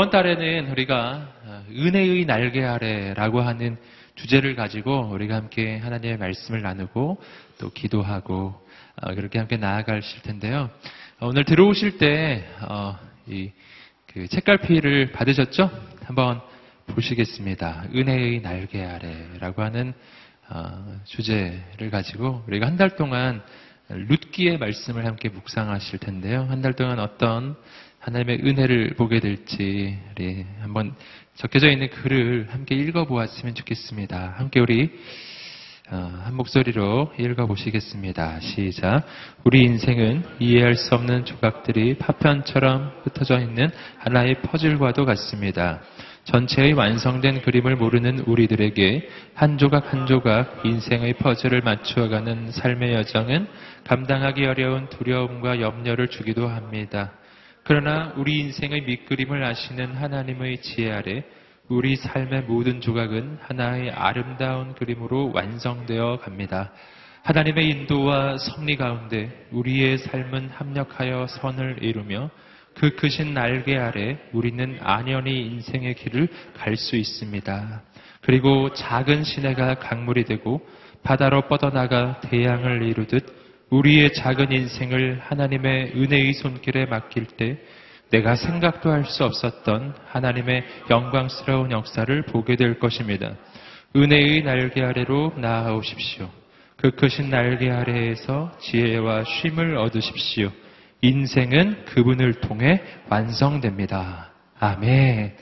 이번 달에는 우리가 어, 은혜의 날개 아래라고 하는 주제를 가지고 우리가 함께 하나님의 말씀을 나누고 또 기도하고 어, 그렇게 함께 나아가실 텐데요. 어, 오늘 들어오실 때, 이, 그 책갈피를 받으셨죠? 한번 보시겠습니다. 은혜의 날개 아래라고 하는 주제를 가지고 우리가 한 달 동안 룻기의 말씀을 함께 묵상하실 텐데요. 한 달 동안 어떤 하나님의 은혜를 보게 될지 우리 한번 적혀져 있는 글을 함께 읽어보았으면 좋겠습니다. 함께 우리 어, 한 목소리로 읽어보시겠습니다. 시작. 우리 인생은 이해할 수 없는 조각들이 파편처럼 흩어져 있는 하나의 퍼즐과도 같습니다. 전체의 완성된 그림을 모르는 우리들에게 한 조각 한 조각 인생의 퍼즐을 맞추어가는 삶의 여정은 감당하기 어려운 두려움과 염려를 주기도 합니다. 그러나 우리 인생의 밑그림을 아시는 하나님의 지혜 아래 우리 삶의 모든 조각은 하나의 아름다운 그림으로 완성되어 갑니다. 하나님의 인도와 섭리 가운데 우리의 삶은 합력하여 선을 이루며 그 크신 날개 아래 우리는 안연히 인생의 길을 갈 수 있습니다. 그리고 작은 시내가 강물이 되고 바다로 뻗어나가 대양을 이루듯 우리의 작은 인생을 하나님의 은혜의 손길에 맡길 때 내가 생각도 할 수 없었던 하나님의 영광스러운 역사를 보게 될 것입니다. 은혜의 날개 아래로 나아오십시오. 그 크신 날개 아래에서 지혜와 쉼을 얻으십시오. 인생은 그분을 통해 완성됩니다. 아멘.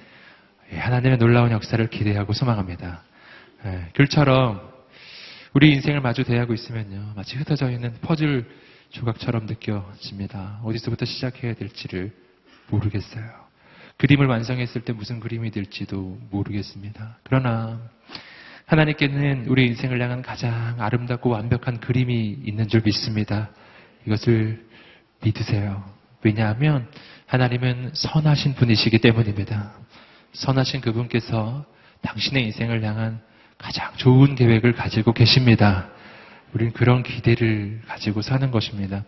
예, 하나님의 놀라운 역사를 기대하고 소망합니다. 예, 글처럼 우리 인생을 마주 대하고 있으면요. 마치 흩어져 있는 퍼즐 조각처럼 느껴집니다. 어디서부터 시작해야 될지를 모르겠어요. 그림을 완성했을 때 무슨 그림이 될지도 모르겠습니다. 그러나 하나님께는 우리 인생을 향한 가장 아름답고 완벽한 그림이 있는 줄 믿습니다. 이것을 믿으세요. 왜냐하면 하나님은 선하신 분이시기 때문입니다. 선하신 그분께서 당신의 인생을 향한 가장 좋은 계획을 가지고 계십니다. 우리는 그런 기대를 가지고 사는 것입니다.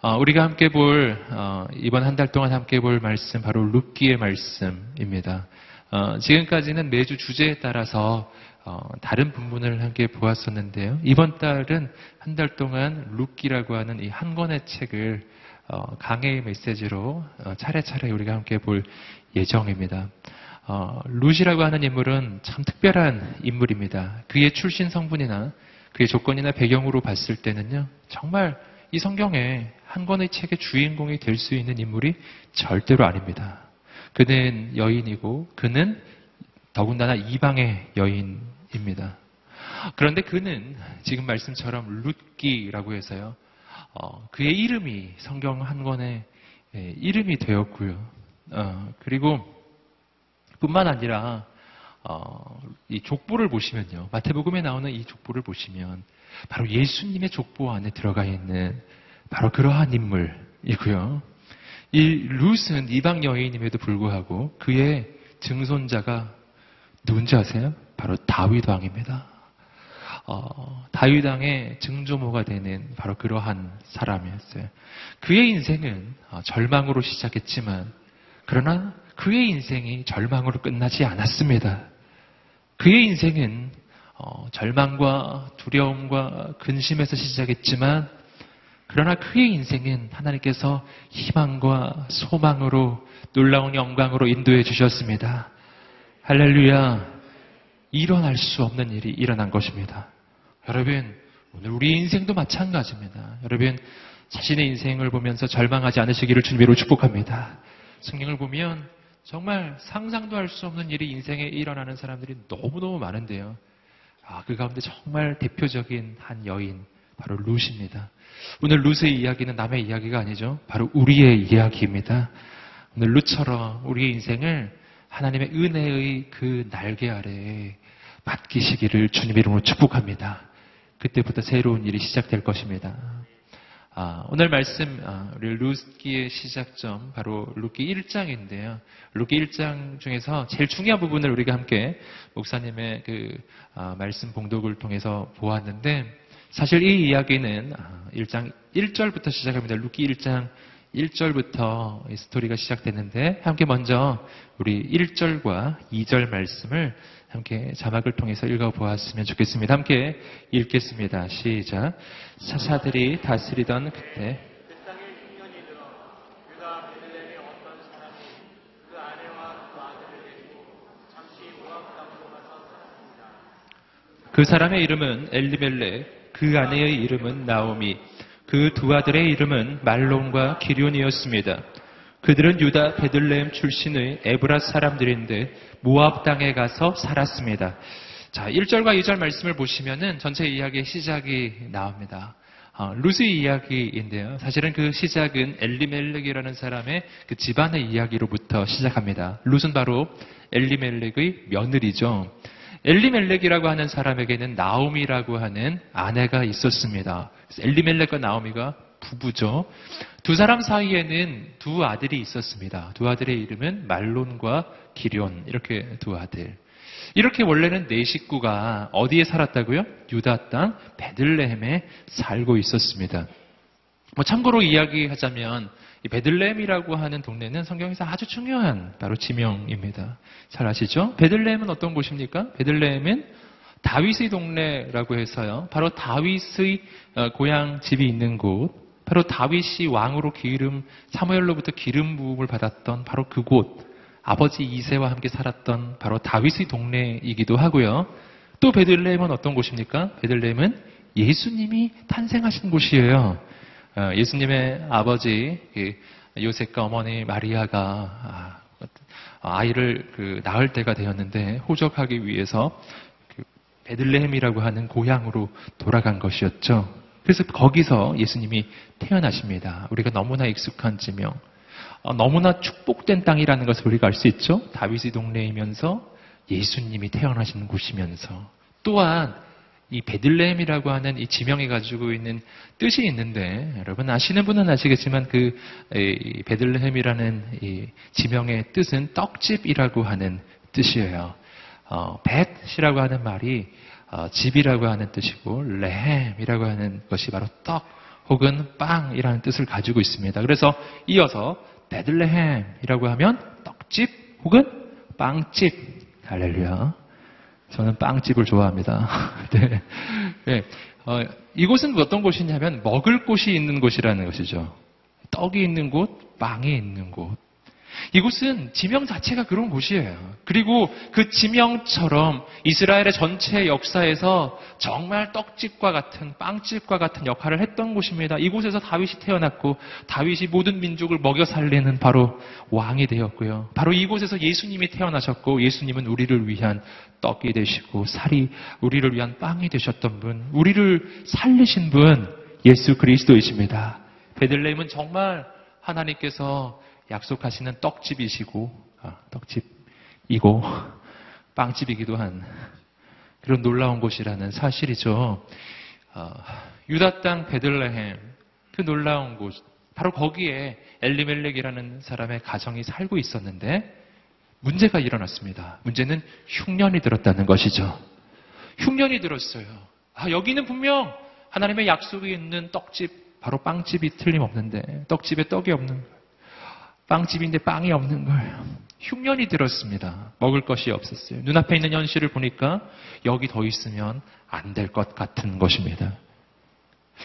어, 우리가 함께 볼 어, 이번 한 달 동안 함께 볼 말씀 바로 룻기의 말씀입니다. 어, 지금까지는 매주 주제에 따라서 어, 다른 부분을 함께 보았었는데요. 이번 달은 한 달 동안 룻기라고 하는 이 한 권의 책을 어, 강해의 메시지로 어, 차례차례 우리가 함께 볼 예정입니다. 어, 루시라고 하는 인물은 참 특별한 인물입니다. 그의 출신 성분이나 그의 조건이나 배경으로 봤을 때는요, 정말 이 성경에 한 권의 책의 주인공이 될 수 있는 인물이 절대로 아닙니다. 그는 여인이고 그는 더군다나 이방의 여인입니다. 그런데 그는 지금 말씀처럼 룻기라고 해서요, 어, 그의 이름이 성경 한 권의 예, 이름이 되었고요. 어, 그리고 뿐만 아니라 어, 이 족보를 보시면요. 마태복음에 나오는 이 족보를 보시면 바로 예수님의 족보 안에 들어가 있는 바로 그러한 인물이고요. 이 룻은 이방 여인임에도 불구하고 그의 증손자가 누군지 아세요? 바로 다윗 왕입니다. 어, 다윗 왕의 증조모가 되는 바로 그러한 사람이었어요. 그의 인생은 어, 절망으로 시작했지만 그러나 그의 인생이 절망으로 끝나지 않았습니다. 그의 인생은 어, 절망과 두려움과 근심에서 시작했지만 그러나 그의 인생은 하나님께서 희망과 소망으로 놀라운 영광으로 인도해 주셨습니다. 할렐루야. 일어날 수 없는 일이 일어난 것입니다. 여러분, 오늘 우리 인생도 마찬가지입니다. 여러분, 자신의 인생을 보면서 절망하지 않으시기를 주님으로 축복합니다. 성경을 보면 정말 상상도 할 수 없는 일이 인생에 일어나는 사람들이 너무너무 많은데요. 아, 그 가운데 정말 대표적인 한 여인, 바로 룻입니다. 오늘 룻의 이야기는 남의 이야기가 아니죠. 바로 우리의 이야기입니다. 오늘 룻처럼 우리의 인생을 하나님의 은혜의 그 날개 아래에 맡기시기를 주님 이름으로 축복합니다. 그때부터 새로운 일이 시작될 것입니다. 아, 오늘 말씀 아, 우리 루기의 시작점 바로 루기 1장인데요. 루기 1장 중에서 제일 중요한 부분을 우리가 함께 목사님의 그 아, 말씀 봉독을 통해서 보았는데 사실 이 이야기는 1장 아, 1절부터 시작합니다. 루기 1장 1절부터 이 스토리가 시작되는데 함께 먼저 우리 1절과 2절 말씀을 함께 자막을 통해서 읽어보았으면 좋겠습니다. 함께 읽겠습니다. 시작. 사사들이 다스리던 그때 그 사람의 이름은 엘리멜레, 그 아내의 이름은 나오미, 그 두 아들의 이름은 말론과 기륜이었습니다. 그들은 유다 베들레헴 출신의 에브라 사람들인데 모압 땅에 가서 살았습니다. 자, 1절과 2절 말씀을 보시면은 전체 이야기의 시작이 나옵니다. 어, 루스의 이야기인데요. 사실은 그 시작은 엘리멜렉이라는 사람의 그 집안의 이야기로부터 시작합니다. 룻은 바로 엘리멜렉의 며느리죠. 엘리멜렉이라고 하는 사람에게는 나오미라고 하는 아내가 있었습니다. 엘리멜렉과 나오미가 부부죠. 두 사람 사이에는 두 아들이 있었습니다. 두 아들의 이름은 말론과 기련 이렇게 두 아들. 이렇게 원래는 네 식구가 어디에 살았다고요? 유다 땅 베들레헴에 살고 있었습니다. 뭐 참고로 이야기하자면 이 베들레헴이라고 하는 동네는 성경에서 아주 중요한 바로 지명입니다. 잘 아시죠? 베들레헴은 어떤 곳입니까? 베들레헴은 다윗의 동네라고 해서요. 바로 다윗의 어, 고향 집이 있는 곳, 바로 다윗이 왕으로 기름 사무엘로부터 기름 부음을 받았던 바로 그곳, 아버지 이세와 함께 살았던 바로 다윗의 동네이기도 하고요. 또 베들레헴은 어떤 곳입니까? 베들레헴은 예수님이 탄생하신 곳이에요. 어, 예수님의 아버지 그 요셉과 어머니 마리아가 아, 아이를 그 낳을 때가 되었는데 호적하기 위해서 그 베들레헴이라고 하는 고향으로 돌아간 것이었죠. 그래서 거기서 예수님이 태어나십니다. 우리가 너무나 익숙한 지명, 어, 너무나 축복된 땅이라는 것을 우리가 알 수 있죠. 다윗의 동네이면서 예수님이 태어나신 곳이면서 또한 이 베들레헴이라고 하는 이 지명이 가지고 있는 뜻이 있는데 여러분 아시는 분은 아시겠지만 그이 베들레헴이라는 이 지명의 뜻은 떡집이라고 하는 뜻이에요. 어, 벳이라고 하는 말이 어, 집이라고 하는 뜻이고 레헴이라고 하는 것이 바로 떡 혹은 빵이라는 뜻을 가지고 있습니다. 그래서 이어서 베들레헴이라고 하면 떡집 혹은 빵집 할렐루야. 저는 빵집을 좋아합니다. 네. 네. 어, 이곳은 어떤 곳이냐면 먹을 곳이 있는 곳이라는 것이죠. 떡이 있는 곳, 빵이 있는 곳. 이곳은 지명 자체가 그런 곳이에요. 그리고 그 지명처럼 이스라엘의 전체 역사에서 정말 떡집과 같은 빵집과 같은 역할을 했던 곳입니다. 이곳에서 다윗이 태어났고 다윗이 모든 민족을 먹여 살리는 바로 왕이 되었고요. 바로 이곳에서 예수님이 태어나셨고 예수님은 우리를 위한 떡이 되시고 살이 우리를 위한 빵이 되셨던 분, 우리를 살리신 분 예수 그리스도이십니다. 베들레헴은 정말 하나님께서 약속하시는 떡집이시고 아, 떡집이고 빵집이기도 한 그런 놀라운 곳이라는 사실이죠. 어, 유다 땅 베들레헴 그 놀라운 곳 바로 거기에 엘리멜렉이라는 사람의 가정이 살고 있었는데 문제가 일어났습니다. 문제는 흉년이 들었다는 것이죠. 흉년이 들었어요. 아, 여기는 분명 하나님의 약속이 있는 떡집 바로 빵집이 틀림없는데 떡집에 떡이 없는 거예요. 빵집인데 빵이 없는 거예요. 흉년이 들었습니다. 먹을 것이 없었어요. 눈앞에 있는 현실을 보니까 여기 더 있으면 안 될 것 같은 것입니다.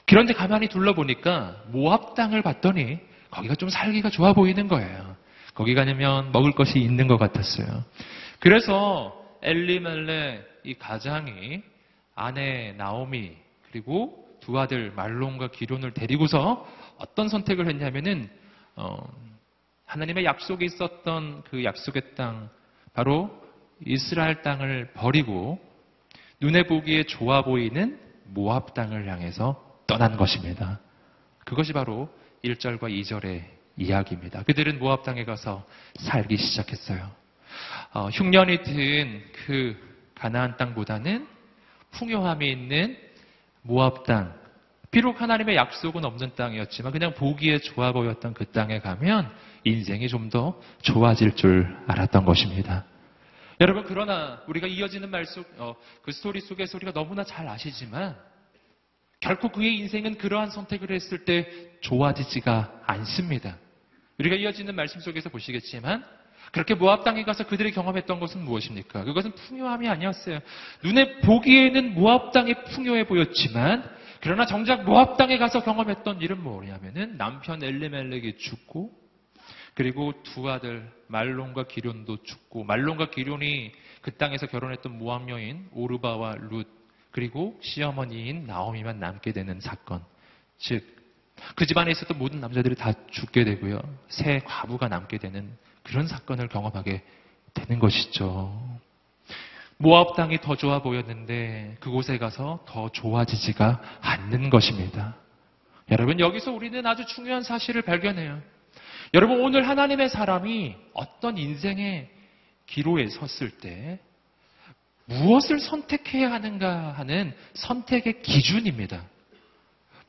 그런데 가만히 둘러보니까 모압 땅을 봤더니 거기가 좀 살기가 좋아 보이는 거예요. 거기 가면 먹을 것이 있는 것 같았어요. 그래서 엘리멜레 이 가장이 아내 나오미 그리고 두 아들 말론과 기론을 데리고서 어떤 선택을 했냐면은 어, 하나님의 약속이 있었던 그 약속의 땅, 바로 이스라엘 땅을 버리고 눈에 보기에 좋아 보이는 모압 땅을 향해서 떠난 것입니다. 그것이 바로 1절과 2절의 이야기입니다. 그들은 모압 땅에 가서 살기 시작했어요. 어, 흉년이 든 그 가나안 땅보다는 풍요함이 있는 모압 땅, 비록 하나님의 약속은 없는 땅이었지만 그냥 보기에 좋아 보였던 그 땅에 가면 인생이 좀 더 좋아질 줄 알았던 것입니다. 여러분 그러나 우리가 이어지는 말 속, 어, 그 스토리 속에서 우리가 너무나 잘 아시지만 결코 그의 인생은 그러한 선택을 했을 때 좋아지지가 않습니다. 우리가 이어지는 말씀 속에서 보시겠지만 그렇게 모압 땅에 가서 그들이 경험했던 것은 무엇입니까? 그것은 풍요함이 아니었어요. 눈에 보기에는 모압 땅이 풍요해 보였지만 그러나 정작 모압 땅에 가서 경험했던 일은 뭐냐면은 남편 엘리멜렉이 죽고 그리고 두 아들 말론과 기련도 죽고 말론과 기련이 그 땅에서 결혼했던 모압 여인 오르바와 룻 그리고 시어머니인 나오미만 남게 되는 사건. 즉 그 집안에 있었던 모든 남자들이 다 죽게 되고요. 새 과부가 남게 되는 그런 사건을 경험하게 되는 것이죠. 모압 땅이 더 좋아 보였는데 그곳에 가서 더 좋아지지가 않는 것입니다. 여러분 여기서 우리는 아주 중요한 사실을 발견해요. 여러분 오늘 하나님의 사람이 어떤 인생의 기로에 섰을 때 무엇을 선택해야 하는가 하는 선택의 기준입니다.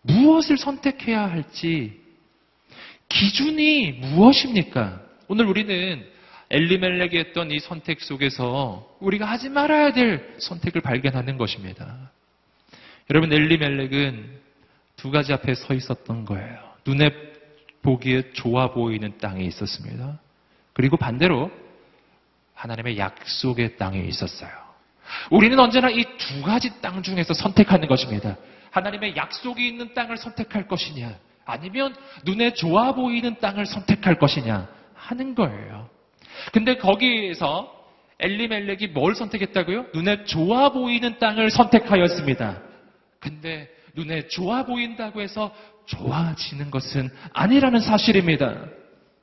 무엇을 선택해야 할지 기준이 무엇입니까? 오늘 우리는 엘리멜렉이 했던 이 선택 속에서 우리가 하지 말아야 될 선택을 발견하는 것입니다. 여러분 엘리멜렉은 두 가지 앞에 서 있었던 거예요. 눈에 보기에 좋아 보이는 땅에 있었습니다. 그리고 반대로 하나님의 약속의 땅에 있었어요. 우리는 언제나 이 두 가지 땅 중에서 선택하는 것입니다. 하나님의 약속이 있는 땅을 선택할 것이냐, 아니면 눈에 좋아 보이는 땅을 선택할 것이냐 하는 거예요. 근데 거기에서 엘리멜렉이 뭘 선택했다고요? 눈에 좋아 보이는 땅을 선택하였습니다. 근데 눈에 좋아 보인다고 해서 좋아지는 것은 아니라는 사실입니다.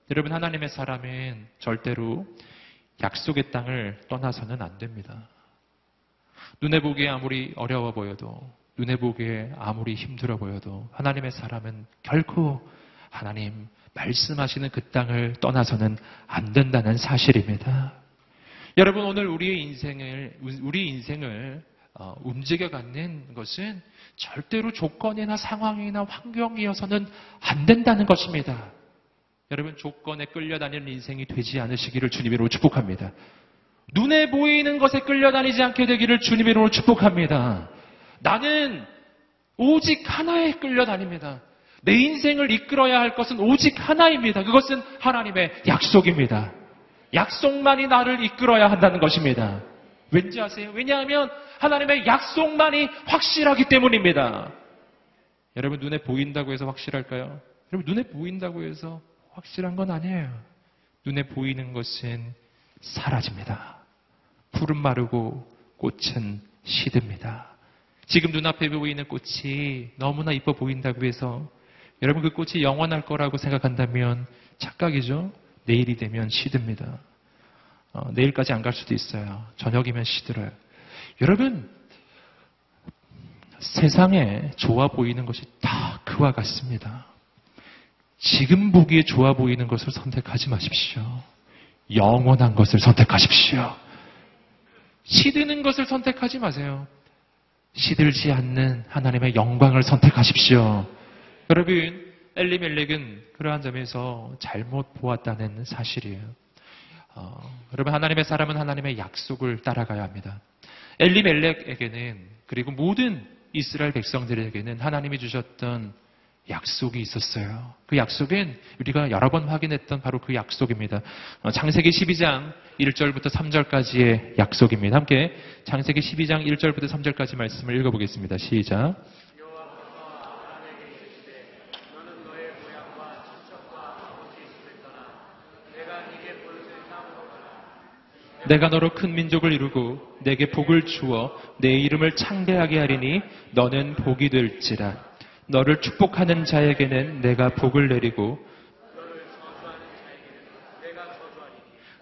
여러분, 하나님의 사람은 절대로 약속의 땅을 떠나서는 안 됩니다. 눈에 보기에 아무리 어려워 보여도, 눈에 보기에 아무리 힘들어 보여도, 하나님의 사람은 결코 하나님 말씀하시는 그 땅을 떠나서는 안 된다는 사실입니다. 여러분, 오늘 우리의 인생을, 우리 인생을 어, 움직여가는 것은 절대로 조건이나 상황이나 환경이어서는 안 된다는 것입니다. 여러분, 조건에 끌려다니는 인생이 되지 않으시기를 주님으로 축복합니다. 눈에 보이는 것에 끌려다니지 않게 되기를 주님으로 축복합니다. 나는 오직 하나에 끌려다닙니다. 내 인생을 이끌어야 할 것은 오직 하나입니다. 그것은 하나님의 약속입니다. 약속만이 나를 이끌어야 한다는 것입니다. 왠지 아세요? 왜냐하면 하나님의 약속만이 확실하기 때문입니다. 여러분 눈에 보인다고 해서 확실할까요? 여러분 눈에 보인다고 해서 확실한 건 아니에요. 눈에 보이는 것은 사라집니다. 풀은 마르고 꽃은 시듭니다. 지금 눈앞에 보이는 꽃이 너무나 이뻐 보인다고 해서 여러분 그 꽃이 영원할 거라고 생각한다면 착각이죠. 내일이 되면 시듭니다. 어, 내일까지 안 갈 수도 있어요. 저녁이면 시들어요. 여러분 세상에 좋아 보이는 것이 다 그와 같습니다. 지금 보기에 좋아 보이는 것을 선택하지 마십시오. 영원한 것을 선택하십시오. 시드는 것을 선택하지 마세요. 시들지 않는 하나님의 영광을 선택하십시오. 여러분, 엘리멜렉은 그러한 점에서 잘못 보았다는 사실이에요. 어, 여러분, 하나님의 사람은 하나님의 약속을 따라가야 합니다. 엘리멜렉에게는 그리고 모든 이스라엘 백성들에게는 하나님이 주셨던 약속이 있었어요. 그 약속은 우리가 여러 번 확인했던 바로 그 약속입니다. 어, 창세기 12장 1절부터 3절까지의 약속입니다. 함께 창세기 12장 1절부터 3절까지 말씀을 읽어보겠습니다. 시작. 여호와께서 아브라함에게 이르시되 너는 너의 고향과 친척과 아버지 집을 떠나 내가 네게 볼 세상으로 가라. 내가 너로 큰 민족을 이루고 내게 복을 주어 내 이름을 창대하게 하리니 너는 복이 될지라. 너를 축복하는 자에게는 내가 복을 내리고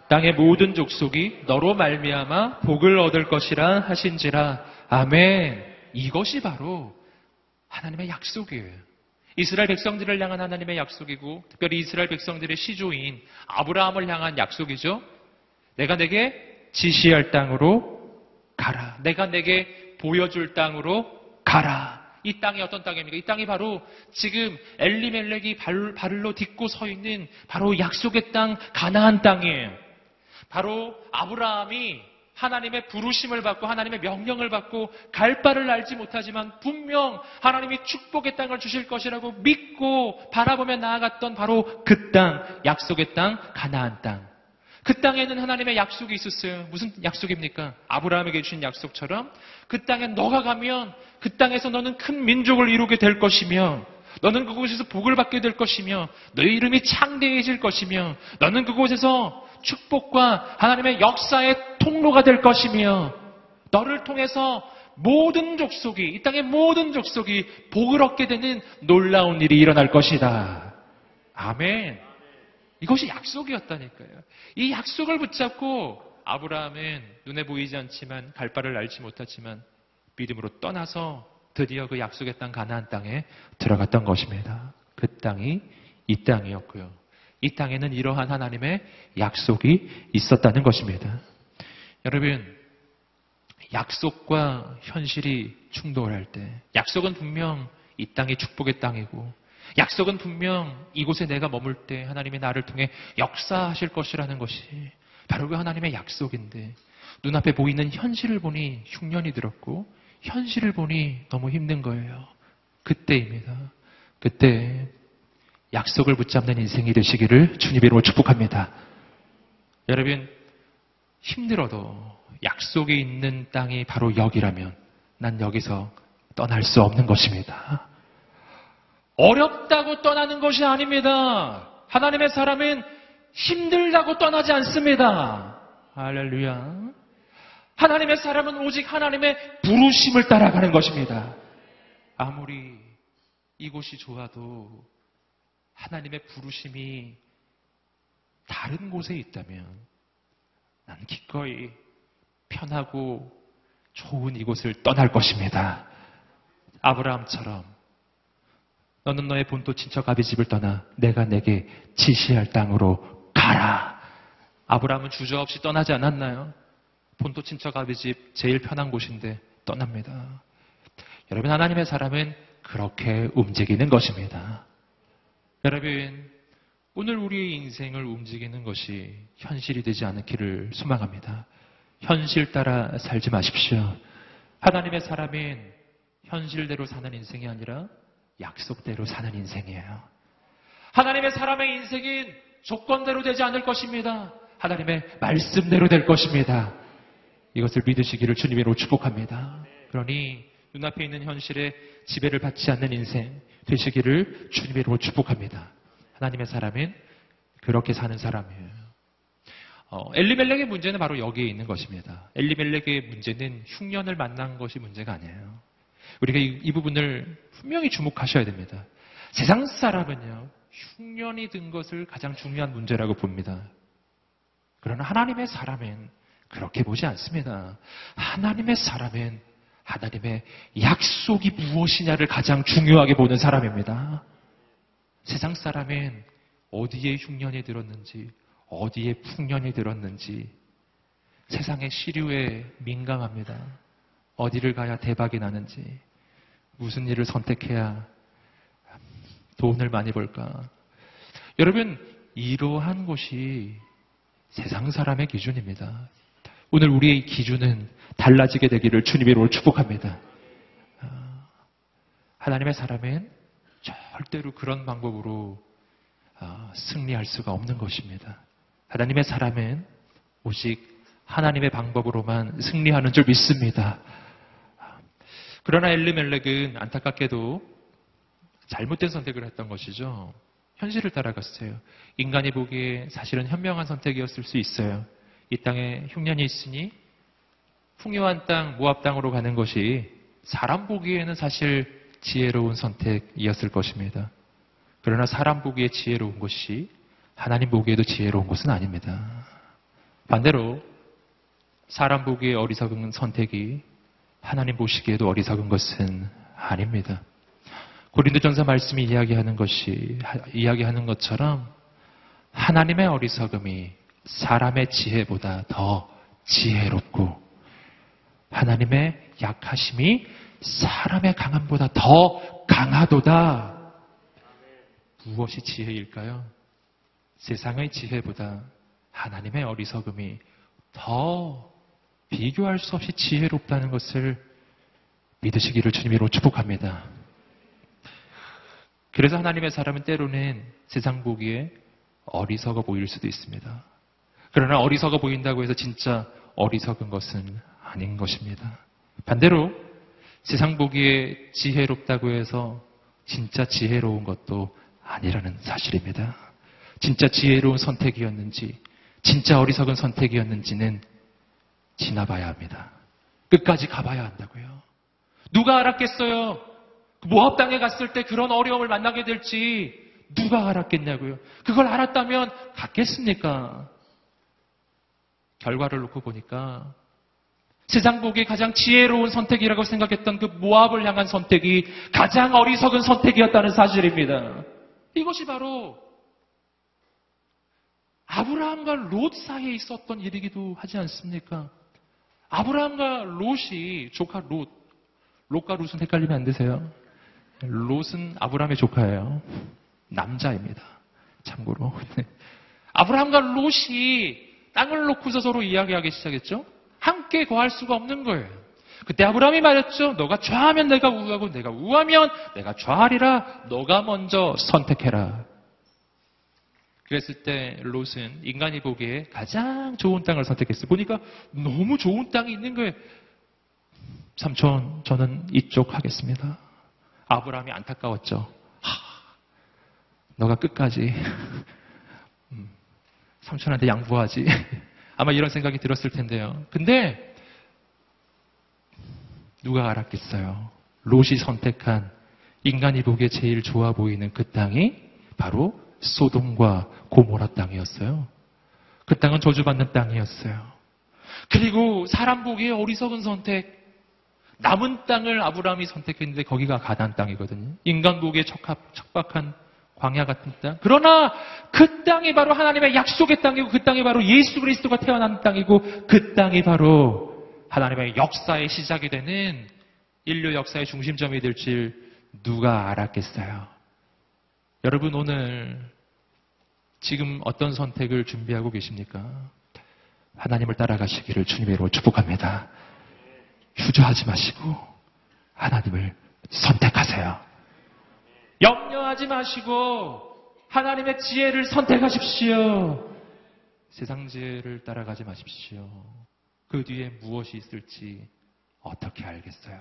땅의 모든 족속이 너로 말미암아 복을 얻을 것이라 하신지라. 아멘. 이것이 바로 하나님의 약속이에요. 이스라엘 백성들을 향한 하나님의 약속이고 특별히 이스라엘 백성들의 시조인 아브라함을 향한 약속이죠. 내가 내게 지시할 땅으로 가라. 내가 내게 보여줄 땅으로 가라. 이 땅이 어떤 땅입니까? 이 땅이 바로 지금 엘리멜렉이 발, 발로 딛고 서 있는 바로 약속의 땅 가나안 땅이에요. 바로 아브라함이 하나님의 부르심을 받고 하나님의 명령을 받고 갈 바를 알지 못하지만 분명 하나님이 축복의 땅을 주실 것이라고 믿고 바라보며 나아갔던 바로 그 땅, 약속의 땅, 가나안 땅. 그 땅에는 하나님의 약속이 있었어요. 무슨 약속입니까? 아브라함에게 주신 약속처럼 그 땅에 너가 가면 그 땅에서 너는 큰 민족을 이루게 될 것이며 너는 그곳에서 복을 받게 될 것이며 너의 이름이 창대해질 것이며 너는 그곳에서 축복과 하나님의 역사의 통로가 될 것이며 너를 통해서 모든 족속이 이 땅의 모든 족속이 복을 얻게 되는 놀라운 일이 일어날 것이다. 아멘. 이것이 약속이었다니까요. 이 약속을 붙잡고 아브라함은 눈에 보이지 않지만 갈 바를 알지 못하지만 믿음으로 떠나서 드디어 그 약속의 땅 가나안 땅에 들어갔던 것입니다. 그 땅이 이 땅이었고요. 이 땅에는 이러한 하나님의 약속이 있었다는 것입니다. 여러분, 약속과 현실이 충돌할 때, 약속은 분명 이 땅이 축복의 땅이고, 약속은 분명 이곳에 내가 머물 때 하나님이 나를 통해 역사하실 것이라는 것이 바로 그 하나님의 약속인데, 눈앞에 보이는 현실을 보니 흉년이 들었고, 현실을 보니 너무 힘든 거예요. 그때입니다. 그때 약속을 붙잡는 인생이 되시기를 주님 이름으로 축복합니다. 여러분, 힘들어도 약속이 있는 땅이 바로 여기라면 난 여기서 떠날 수 없는 것입니다. 어렵다고 떠나는 것이 아닙니다. 하나님의 사람은 힘들다고 떠나지 않습니다. 할렐루야. 하나님의 사람은 오직 하나님의 부르심을 따라가는 것입니다. 아무리 이곳이 좋아도 하나님의 부르심이 다른 곳에 있다면 난 기꺼이 편하고 좋은 이곳을 떠날 것입니다. 아브라함처럼 너는 너의 본토 친척 아비 집을 떠나 내가 내게 지시할 땅으로 가라. 아브라함은 주저없이 떠나지 않았나요? 본토 친척 아비 집 제일 편한 곳인데 떠납니다. 여러분 하나님의 사람은 그렇게 움직이는 것입니다. 여러분 오늘 우리의 인생을 움직이는 것이 현실이 되지 않기를 소망합니다. 현실 따라 살지 마십시오. 하나님의 사람은 현실대로 사는 인생이 아니라 약속대로 사는 인생이에요. 하나님의 사람의 인생은 조건대로 되지 않을 것입니다. 하나님의 말씀대로 될 것입니다. 이것을 믿으시기를 주님으로 축복합니다. 그러니 눈앞에 있는 현실에 지배를 받지 않는 인생 되시기를 주님으로 축복합니다. 하나님의 사람은 그렇게 사는 사람이에요. 어, 엘리멜렉의 문제는 바로 여기에 있는 것입니다. 엘리멜렉의 문제는 흉년을 만난 것이 문제가 아니에요. 우리가 이, 이 부분을 분명히 주목하셔야 됩니다. 세상 사람은요, 흉년이 든 것을 가장 중요한 문제라고 봅니다. 그러나 하나님의 사람은 그렇게 보지 않습니다. 하나님의 사람은 하나님의 약속이 무엇이냐를 가장 중요하게 보는 사람입니다. 세상 사람은 어디에 흉년이 들었는지, 어디에 풍년이 들었는지, 세상의 시류에 민감합니다. 어디를 가야 대박이 나는지, 무슨 일을 선택해야 돈을 많이 벌까. 여러분, 이러한 것이 세상 사람의 기준입니다. 오늘 우리의 기준은 달라지게 되기를 주님으로 축복합니다. 아, 하나님의 사람은 절대로 그런 방법으로 아, 승리할 수가 없는 것입니다. 하나님의 사람은 오직 하나님의 방법으로만 승리하는 줄 믿습니다. 그러나 엘리멜렉은 안타깝게도 잘못된 선택을 했던 것이죠. 현실을 따라갔어요. 인간이 보기에 사실은 현명한 선택이었을 수 있어요. 이 땅에 흉년이 있으니 풍요한 땅, 모압 땅으로 가는 것이 사람 보기에는 사실 지혜로운 선택이었을 것입니다. 그러나 사람 보기에 지혜로운 것이 하나님 보기에도 지혜로운 것은 아닙니다. 반대로 사람 보기에 어리석은 선택이 하나님 보시기에도 어리석은 것은 아닙니다. 고린도전서 말씀이 이야기하는 것이 이야기하는 것처럼 하나님의 어리석음이 사람의 지혜보다 더 지혜롭고 하나님의 약하심이 사람의 강함보다 더 강하도다. 무엇이 지혜일까요? 세상의 지혜보다 하나님의 어리석음이 더 비교할 수 없이 지혜롭다는 것을 믿으시기를 주님으로 축복합니다. 그래서 하나님의 사람은 때로는 세상 보기에 어리석어 보일 수도 있습니다. 그러나 어리석어 보인다고 해서 진짜 어리석은 것은 아닌 것입니다. 반대로 세상 보기에 지혜롭다고 해서 진짜 지혜로운 것도 아니라는 사실입니다. 진짜 지혜로운 선택이었는지, 진짜 어리석은 선택이었는지는 지나봐야 합니다. 끝까지 가봐야 한다고요. 누가 알았겠어요? 모압 땅에 갔을 때 그런 어려움을 만나게 될지 누가 알았겠냐고요. 그걸 알았다면 갔겠습니까? 결과를 놓고 보니까 세상 보기에 가장 지혜로운 선택이라고 생각했던 그 모압을 향한 선택이 가장 어리석은 선택이었다는 사실입니다. 이것이 바로 아브라함과 롯 사이에 있었던 일이기도 하지 않습니까? 아브라함과 롯이 조카 롯, 롯과 롯은 헷갈리면 안 되세요. 롯은 아브라함의 조카예요. 남자입니다. 참고로. 네. 아브라함과 롯이 땅을 놓고서 서로 이야기하기 시작했죠. 함께 거할 수가 없는 거예요. 그때 아브라함이 말했죠. 너가 좌하면 내가 우하고 내가 우하면 내가 좌하리라. 너가 먼저 선택해라. 그랬을 때 롯은 인간이 보기에 가장 좋은 땅을 선택했어요. 보니까 너무 좋은 땅이 있는 거예요. 삼촌, 저는 이쪽 하겠습니다. 아브라함이 안타까웠죠. 하, 너가 끝까지 음, 삼촌한테 양보하지. 아마 이런 생각이 들었을 텐데요. 근데 누가 알았겠어요? 롯이 선택한 인간이 보기에 제일 좋아 보이는 그 땅이 바로 소돔과 고모라 땅이었어요. 그 땅은 저주받는 땅이었어요. 그리고 사람 보기에 어리석은 선택, 남은 땅을 아브라함이 선택했는데 거기가 가난 땅이거든요. 인간 보기에 척박한 광야 같은 땅. 그러나 그 땅이 바로 하나님의 약속의 땅이고 그 땅이 바로 예수 그리스도가 태어난 땅이고 그 땅이 바로 하나님의 역사의 시작이 되는 인류 역사의 중심점이 될 줄 누가 알았겠어요? 여러분 오늘 지금 어떤 선택을 준비하고 계십니까? 하나님을 따라가시기를 주님으로 축복합니다. 주저하지 마시고 하나님을 선택하세요. 염려하지 마시고 하나님의 지혜를 선택하십시오. 세상 지혜를 따라가지 마십시오. 그 뒤에 무엇이 있을지 어떻게 알겠어요?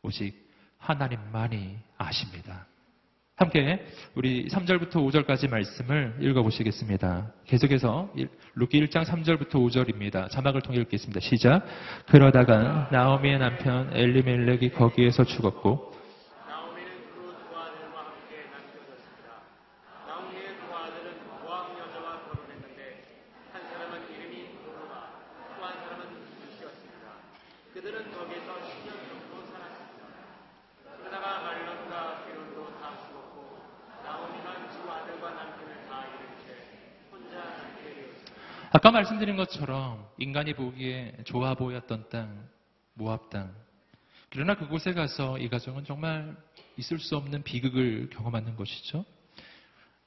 오직 하나님만이 아십니다. 함께 우리 3절부터 5절까지 말씀을 읽어보시겠습니다. 계속해서 룻기 1장 3절부터 5절입니다. 자막을 통해 읽겠습니다. 시작. 그러다가 나오미의 남편 엘리멜렉이 거기에서 죽었고 나오미는 그 두 아들과 함께 남겨졌습니다. 나오미의 두 아들은 모압 여자와 결혼했는데 한 사람은 이름이 오르바, 또 한 사람은 룻이었습니다. 그들은 거기서 10년 정도 살았습니다. 그러다가 말론과 기론도 다 죽었고 나오미만 두 아들과 남편을 다 잃은 채 혼자 남게 되었습니다. 말씀드린 것처럼 인간이 보기에 좋아 보였던 땅, 모압 땅. 그러나 그곳에 가서 이 가정은 정말 있을 수 없는 비극을 경험하는 것이죠.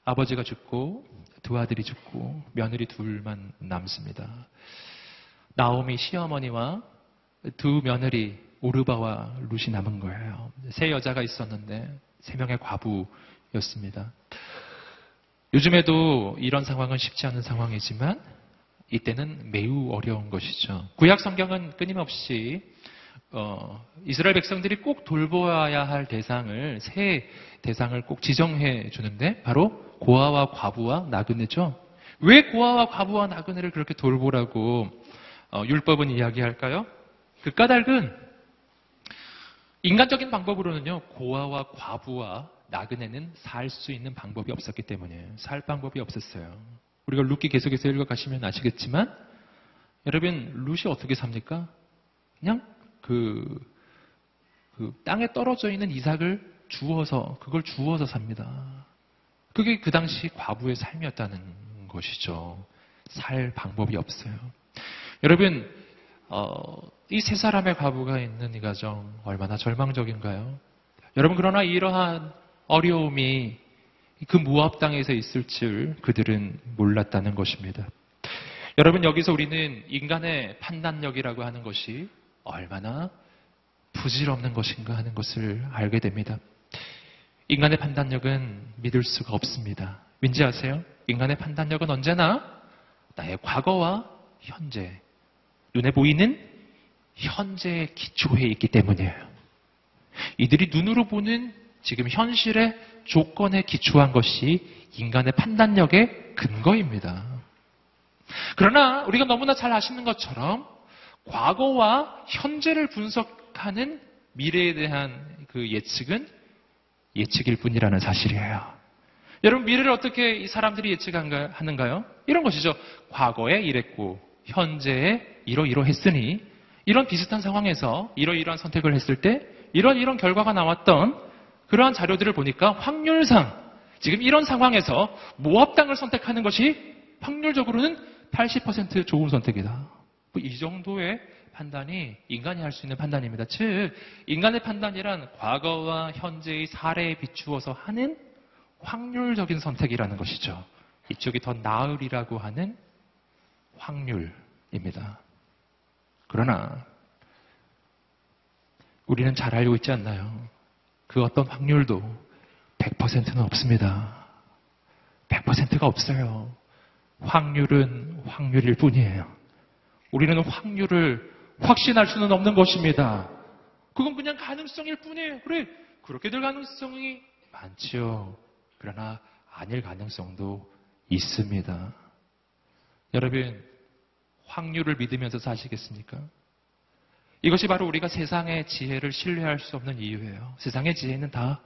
아버지가 죽고 두 아들이 죽고 며느리 둘만 남습니다. 나오미 시어머니와 두 며느리 오르바와 룻이 남은 거예요. 세 여자가 있었는데 세 명의 과부였습니다. 요즘에도 이런 상황은 쉽지 않은 상황이지만 이때는 매우 어려운 것이죠. 구약 성경은 끊임없이 어, 이스라엘 백성들이 꼭 돌보아야 할 대상을 세 대상을 꼭 지정해 주는데 바로 고아와 과부와 나그네죠. 왜 고아와 과부와 나그네를 그렇게 돌보라고 어, 율법은 이야기할까요? 그 까닭은 인간적인 방법으로는요 고아와 과부와 나그네는 살 수 있는 방법이 없었기 때문이에요. 살 방법이 없었어요. 우리가 룻기 계속해서 읽어가시면 아시겠지만 여러분 룻이 어떻게 삽니까? 그냥 그, 그 땅에 떨어져 있는 이삭을 주워서 그걸 주워서 삽니다. 그게 그 당시 과부의 삶이었다는 것이죠. 살 방법이 없어요. 여러분 어, 이 세 사람의 과부가 있는 이 가정 얼마나 절망적인가요? 여러분 그러나 이러한 어려움이 그 무압 땅에서 있을 줄 그들은 몰랐다는 것입니다. 여러분 여기서 우리는 인간의 판단력이라고 하는 것이 얼마나 부질없는 것인가 하는 것을 알게 됩니다. 인간의 판단력은 믿을 수가 없습니다. 왠지 아세요? 인간의 판단력은 언제나 나의 과거와 현재, 눈에 보이는 현재의 기초에 있기 때문이에요. 이들이 눈으로 보는 지금 현실의 조건에 기초한 것이 인간의 판단력의 근거입니다. 그러나 우리가 너무나 잘 아시는 것처럼 과거와 현재를 분석하는 미래에 대한 그 예측은 예측일 뿐이라는 사실이에요. 여러분 미래를 어떻게 이 사람들이 예측하는가요? 이런 것이죠. 과거에 이랬고 현재에 이러이러했으니 이런 비슷한 상황에서 이러이러한 선택을 했을 때 이런 이런 결과가 나왔던 그러한 자료들을 보니까 확률상 지금 이런 상황에서 모합당을 선택하는 것이 확률적으로는 80% 좋은 선택이다. 뭐 이 정도의 판단이 인간이 할 수 있는 판단입니다. 즉, 인간의 판단이란 과거와 현재의 사례에 비추어서 하는 확률적인 선택이라는 것이죠. 이쪽이 더 나으리라고 하는 확률입니다. 그러나 우리는 잘 알고 있지 않나요? 그 어떤 확률도 100%는 없습니다. 100%가 없어요. 확률은 확률일 뿐이에요. 우리는 확률을 확신할 수는 없는 것입니다. 그건 그냥 가능성일 뿐이에요. 그래, 그렇게 될 가능성이 많지요. 그러나 아닐 가능성도 있습니다. 여러분, 확률을 믿으면서 사시겠습니까? 이것이 바로 우리가 세상의 지혜를 신뢰할 수 없는 이유예요. 세상의 지혜는 다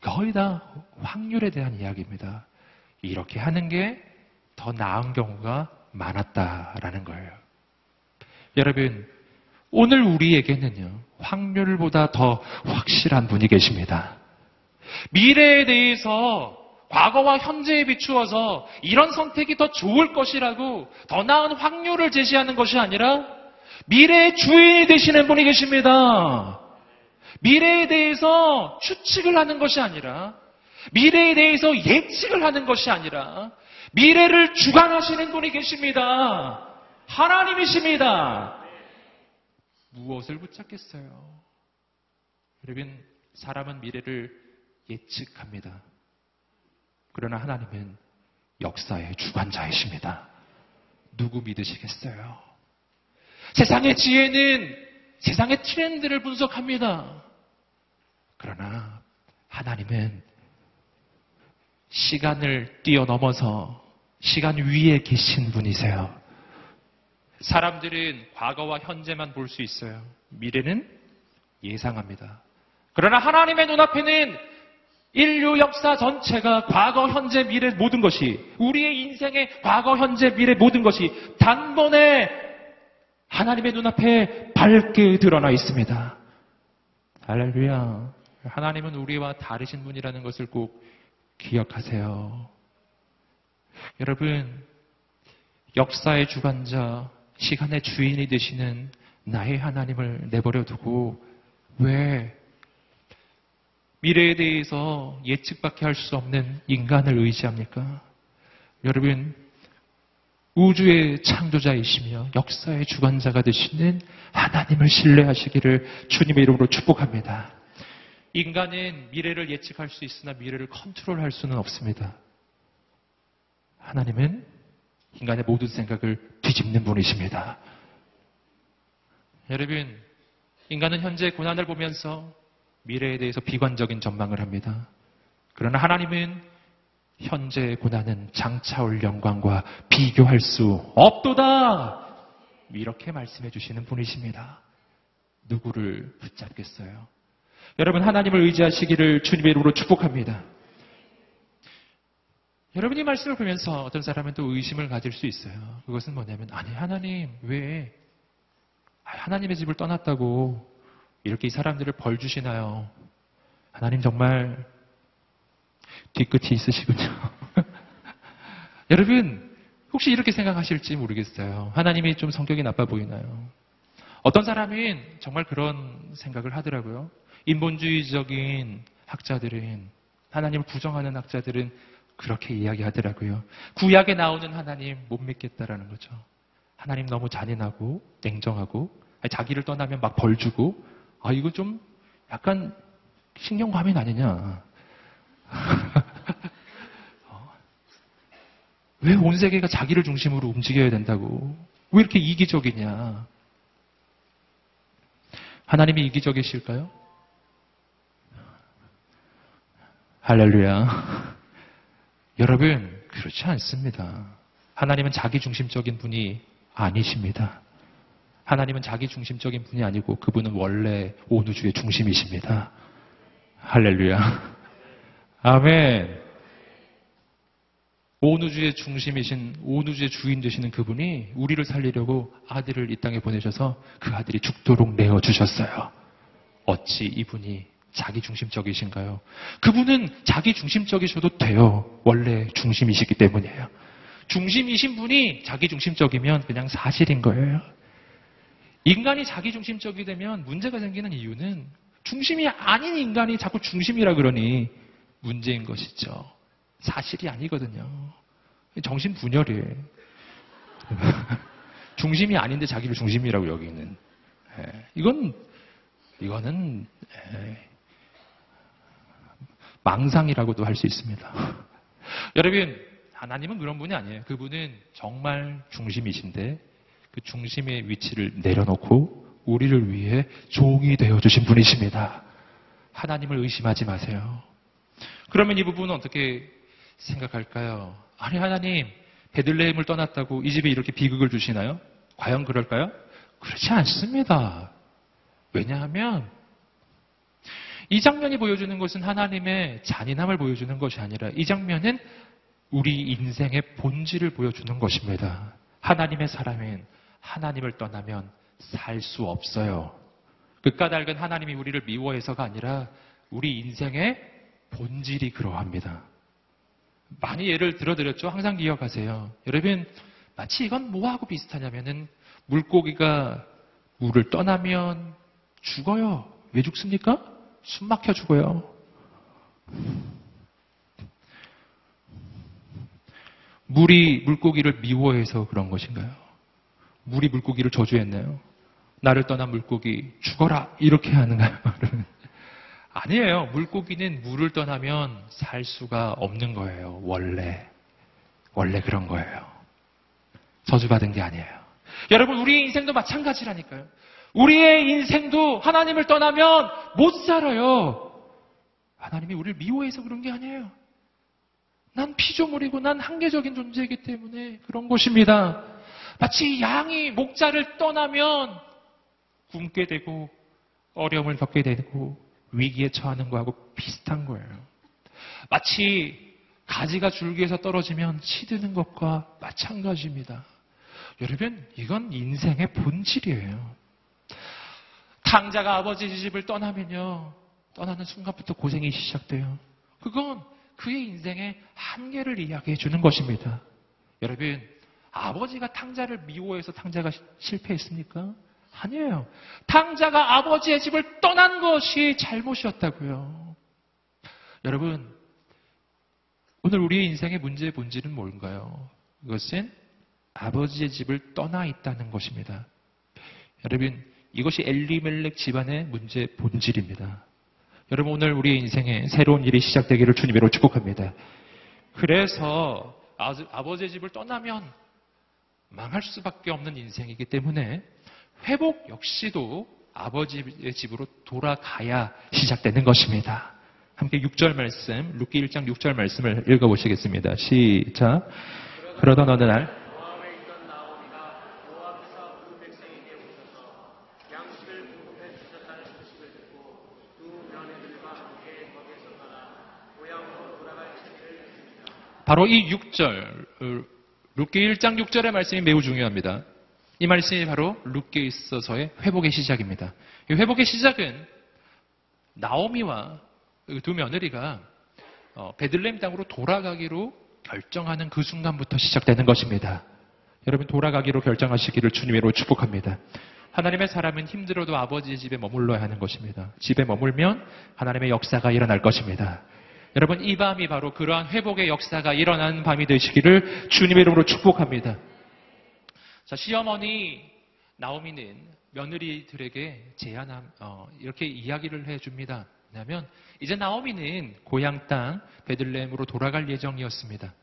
거의 다 확률에 대한 이야기입니다. 이렇게 하는 게 더 나은 경우가 많았다라는 거예요. 여러분, 오늘 우리에게는요, 확률보다 더 확실한 분이 계십니다. 미래에 대해서 과거와 현재에 비추어서 이런 선택이 더 좋을 것이라고 더 나은 확률을 제시하는 것이 아니라 미래의 주인이 되시는 분이 계십니다. 미래에 대해서 추측을 하는 것이 아니라 미래에 대해서 예측을 하는 것이 아니라 미래를 주관하시는 분이 계십니다. 하나님이십니다. 무엇을 붙잡겠어요? 여러분, 사람은 미래를 예측합니다. 그러나 하나님은 역사의 주관자이십니다. 누구 믿으시겠어요? 세상의 지혜는 세상의 트렌드를 분석합니다. 그러나 하나님은 시간을 뛰어넘어서 시간 위에 계신 분이세요. 사람들은 과거와 현재만 볼 수 있어요. 미래는 예상합니다. 그러나 하나님의 눈앞에는 인류 역사 전체가 과거, 현재, 미래 모든 것이 우리의 인생의 과거, 현재, 미래 모든 것이 단번에 하나님의 눈앞에 밝게 드러나 있습니다. 할렐루야. 하나님은 우리와 다르신 분이라는 것을 꼭 기억하세요. 여러분, 역사의 주관자, 시간의 주인이 되시는 나의 하나님을 내버려 두고 왜 미래에 대해서 예측밖에 할 수 없는 인간을 의지합니까? 여러분, 우주의 창조자이시며 역사의 주관자가 되시는 하나님을 신뢰하시기를 주님의 이름으로 축복합니다. 인간은 미래를 예측할 수 있으나 미래를 컨트롤할 수는 없습니다. 하나님은 인간의 모든 생각을 뒤집는 분이십니다. 여러분, 인간은 현재 고난을 보면서 미래에 대해서 비관적인 전망을 합니다. 그러나 하나님은 현재의 고난은 장차올 영광과 비교할 수 없도다! 이렇게 말씀해 주시는 분이십니다. 누구를 붙잡겠어요? 여러분, 하나님을 의지하시기를 주님의 이름으로 축복합니다. 여러분 이 말씀을 보면서 어떤 사람은 또 의심을 가질 수 있어요. 그것은 뭐냐면, 아니, 하나님, 왜, 아, 하나님의 집을 떠났다고 이렇게 이 사람들을 벌 주시나요? 하나님 정말 뒤끝이 있으시군요. 여러분, 혹시 이렇게 생각하실지 모르겠어요. 하나님이 좀 성격이 나빠 보이나요? 어떤 사람은 정말 그런 생각을 하더라고요. 인본주의적인 학자들은, 하나님을 부정하는 학자들은 그렇게 이야기하더라고요. 구약에 나오는 하나님 못 믿겠다라는 거죠. 하나님 너무 잔인하고 냉정하고 자기를 떠나면 막 벌 주고 아 이거 좀 약간 신경과민 아니냐. 어? 왜 온 세계가 자기를 중심으로 움직여야 된다고? 왜 이렇게 이기적이냐? 하나님이 이기적이실까요? 할렐루야. 여러분, 그렇지 않습니다. 하나님은 자기 중심적인 분이 아니십니다. 하나님은 자기 중심적인 분이 아니고 그분은 원래 온 우주의 중심이십니다. 할렐루야. 아멘. 온 우주의 중심이신, 온 우주의 주인 되시는 그분이 우리를 살리려고 아들을 이 땅에 보내셔서 그 아들이 죽도록 내어 주셨어요. 어찌 이분이 자기 중심적이신가요? 그분은 자기 중심적이셔도 돼요. 원래 중심이시기 때문이에요. 중심이신 분이 자기 중심적이면 그냥 사실인 거예요. 인간이 자기 중심적이 되면 문제가 생기는 이유는 중심이 아닌 인간이 자꾸 중심이라 그러니 문제인 것이죠. 사실이 아니거든요. 정신 분열이에요. 중심이 아닌데 자기를 중심이라고 여기는. 예, 이건, 이거는, 예, 망상이라고도 할 수 있습니다. 여러분, 하나님은 그런 분이 아니에요. 그분은 정말 중심이신데 그 중심의 위치를 내려놓고 우리를 위해 종이 되어주신 분이십니다. 하나님을 의심하지 마세요. 그러면 이 부분은 어떻게 생각할까요? 아니, 하나님, 베들레헴을 떠났다고 이 집에 이렇게 비극을 주시나요? 과연 그럴까요? 그렇지 않습니다. 왜냐하면 이 장면이 보여주는 것은 하나님의 잔인함을 보여주는 것이 아니라 이 장면은 우리 인생의 본질을 보여주는 것입니다. 하나님의 사람은 하나님을 떠나면 살 수 없어요. 그 까닭은 하나님이 우리를 미워해서가 아니라 우리 인생의 본질이 그러합니다. 많이 예를 들어드렸죠? 항상 기억하세요. 여러분, 마치 이건 뭐하고 비슷하냐면은 물고기가 물을 떠나면 죽어요. 왜 죽습니까? 숨 막혀 죽어요. 물이 물고기를 미워해서 그런 것인가요? 물이 물고기를 저주했나요? 나를 떠난 물고기 죽어라 이렇게 하는가요? 아니에요. 물고기는 물을 떠나면 살 수가 없는 거예요. 원래 원래 그런 거예요. 저주받은 게 아니에요. 여러분 우리의 인생도 마찬가지라니까요. 우리의 인생도 하나님을 떠나면 못 살아요. 하나님이 우리를 미워해서 그런 게 아니에요. 난 피조물이고 난 한계적인 존재이기 때문에 그런 것입니다. 마치 양이 목자를 떠나면 굶게 되고 어려움을 겪게 되고 위기에 처하는 거하고 비슷한 거예요. 마치 가지가 줄기에서 떨어지면 치드는 것과 마찬가지입니다. 여러분, 이건 인생의 본질이에요. 탕자가 아버지 집을 떠나면요. 떠나는 순간부터 고생이 시작돼요. 그건 그의 인생의 한계를 이야기해 주는 것입니다. 여러분, 아버지가 탕자를 미워해서 탕자가 실패했습니까? 아니에요. 탕자가 아버지의 집을 떠난 것이 잘못이었다고요. 여러분, 오늘 우리의 인생의 문제의 본질은 뭔가요? 이것은 아버지의 집을 떠나 있다는 것입니다. 여러분, 이것이 엘리멜렉 집안의 문제의 본질입니다. 여러분, 오늘 우리의 인생에 새로운 일이 시작되기를 주님으로 축복합니다. 그래서 아버지의 집을 떠나면 망할 수밖에 없는 인생이기 때문에 회복 역시도 아버지의 집으로 돌아가야 시작되는 것입니다. 함께 6절 말씀, 룻기 1장 6절 말씀을 읽어보시겠습니다. 시작. 그러던 어느 날. 바로 이 6절, 룻기 1장 6절의 말씀이 매우 중요합니다. 이 말씀이 바로 룻기에 있어서의 회복의 시작입니다. 이 회복의 시작은 나오미와 그두 며느리가 어, 베들레헴 땅으로 돌아가기로 결정하는 그 순간부터 시작되는 것입니다. 여러분 돌아가기로 결정하시기를 주님으로 축복합니다. 하나님의 사람은 힘들어도 아버지의 집에 머물러야 하는 것입니다. 집에 머물면 하나님의 역사가 일어날 것입니다. 여러분, 이 밤이 바로 그러한 회복의 역사가 일어나는 밤이 되시기를 주님의 이름으로 축복합니다. 자, 시어머니 나오미는 며느리들에게 제안함, 어, 이렇게 이야기를 해줍니다. 왜냐하면 이제 나오미는 고향 땅 베들레헴으로 돌아갈 예정이었습니다.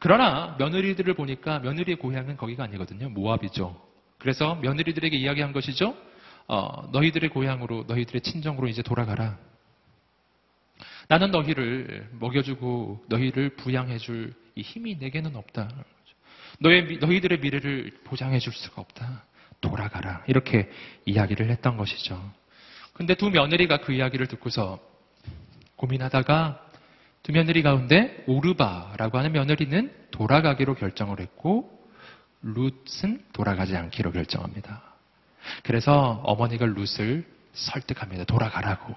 그러나 며느리들을 보니까 며느리의 고향은 거기가 아니거든요. 모압이죠. 그래서 며느리들에게 이야기한 것이죠. 어, 너희들의 고향으로, 너희들의 친정으로 이제 돌아가라. 나는 너희를 먹여주고 너희를 부양해줄 이 힘이 내게는 없다. 너의, 미- 너희들의 미래를 보장해 줄 수가 없다. 돌아가라. 이렇게 이야기를 했던 것이죠. 근데 두 며느리가 그 이야기를 듣고서 고민하다가 두 며느리 가운데 오르바라고 하는 며느리는 돌아가기로 결정을 했고 룻은 돌아가지 않기로 결정합니다. 그래서 어머니가 룻을 설득합니다. 돌아가라고.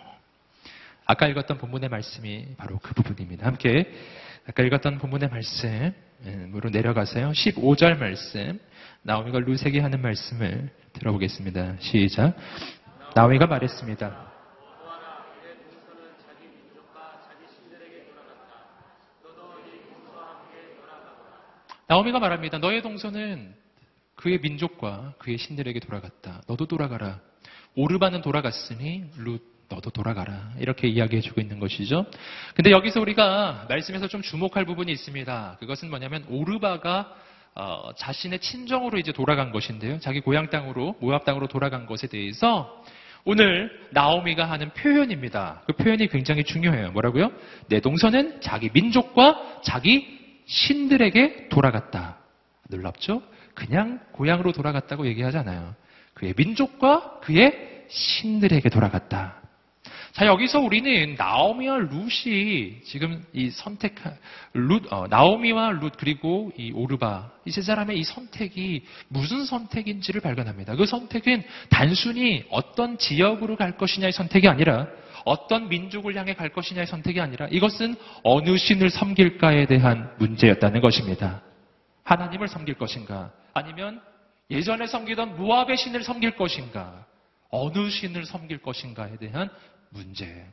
아까 읽었던 본문의 말씀이 바로 그 부분입니다. 함께 아까 읽었던 본문의 말씀으로 내려가세요. 15절 말씀. 나오미가 룻에게 하는 말씀을 들어보겠습니다. 시작. 나오미가 말했습니다. 나오미가 말합니다. 너의 동서는 그의 민족과 그의 신들에게 돌아갔다. 너도 돌아가라. 오르바는 돌아갔으니 룻 너도 돌아가라. 이렇게 이야기해주고 있는 것이죠. 근데 여기서 우리가 말씀에서 좀 주목할 부분이 있습니다. 그것은 뭐냐면 오르바가 어, 자신의 친정으로 이제 돌아간 것인데요. 자기 고향 땅으로 모압 땅으로 돌아간 것에 대해서 오늘 나오미가 하는 표현입니다. 그 표현이 굉장히 중요해요. 뭐라고요? 내 동서는 자기 민족과 자기 신들에게 돌아갔다. 놀랍죠? 그냥 고향으로 돌아갔다고 얘기하지 않아요. 그의 민족과 그의 신들에게 돌아갔다. 자, 여기서 우리는 나오미와 룻이 지금 이 선택, 룻, 어, 나오미와 룻 그리고 이 오르바, 이 세 사람의 이 선택이 무슨 선택인지를 발견합니다. 그 선택은 단순히 어떤 지역으로 갈 것이냐의 선택이 아니라 어떤 민족을 향해 갈 것이냐의 선택이 아니라 이것은 어느 신을 섬길까에 대한 문제였다는 것입니다. 하나님을 섬길 것인가? 아니면 예전에 섬기던 무압의 신을 섬길 것인가? 어느 신을 섬길 것인가에 대한 문제.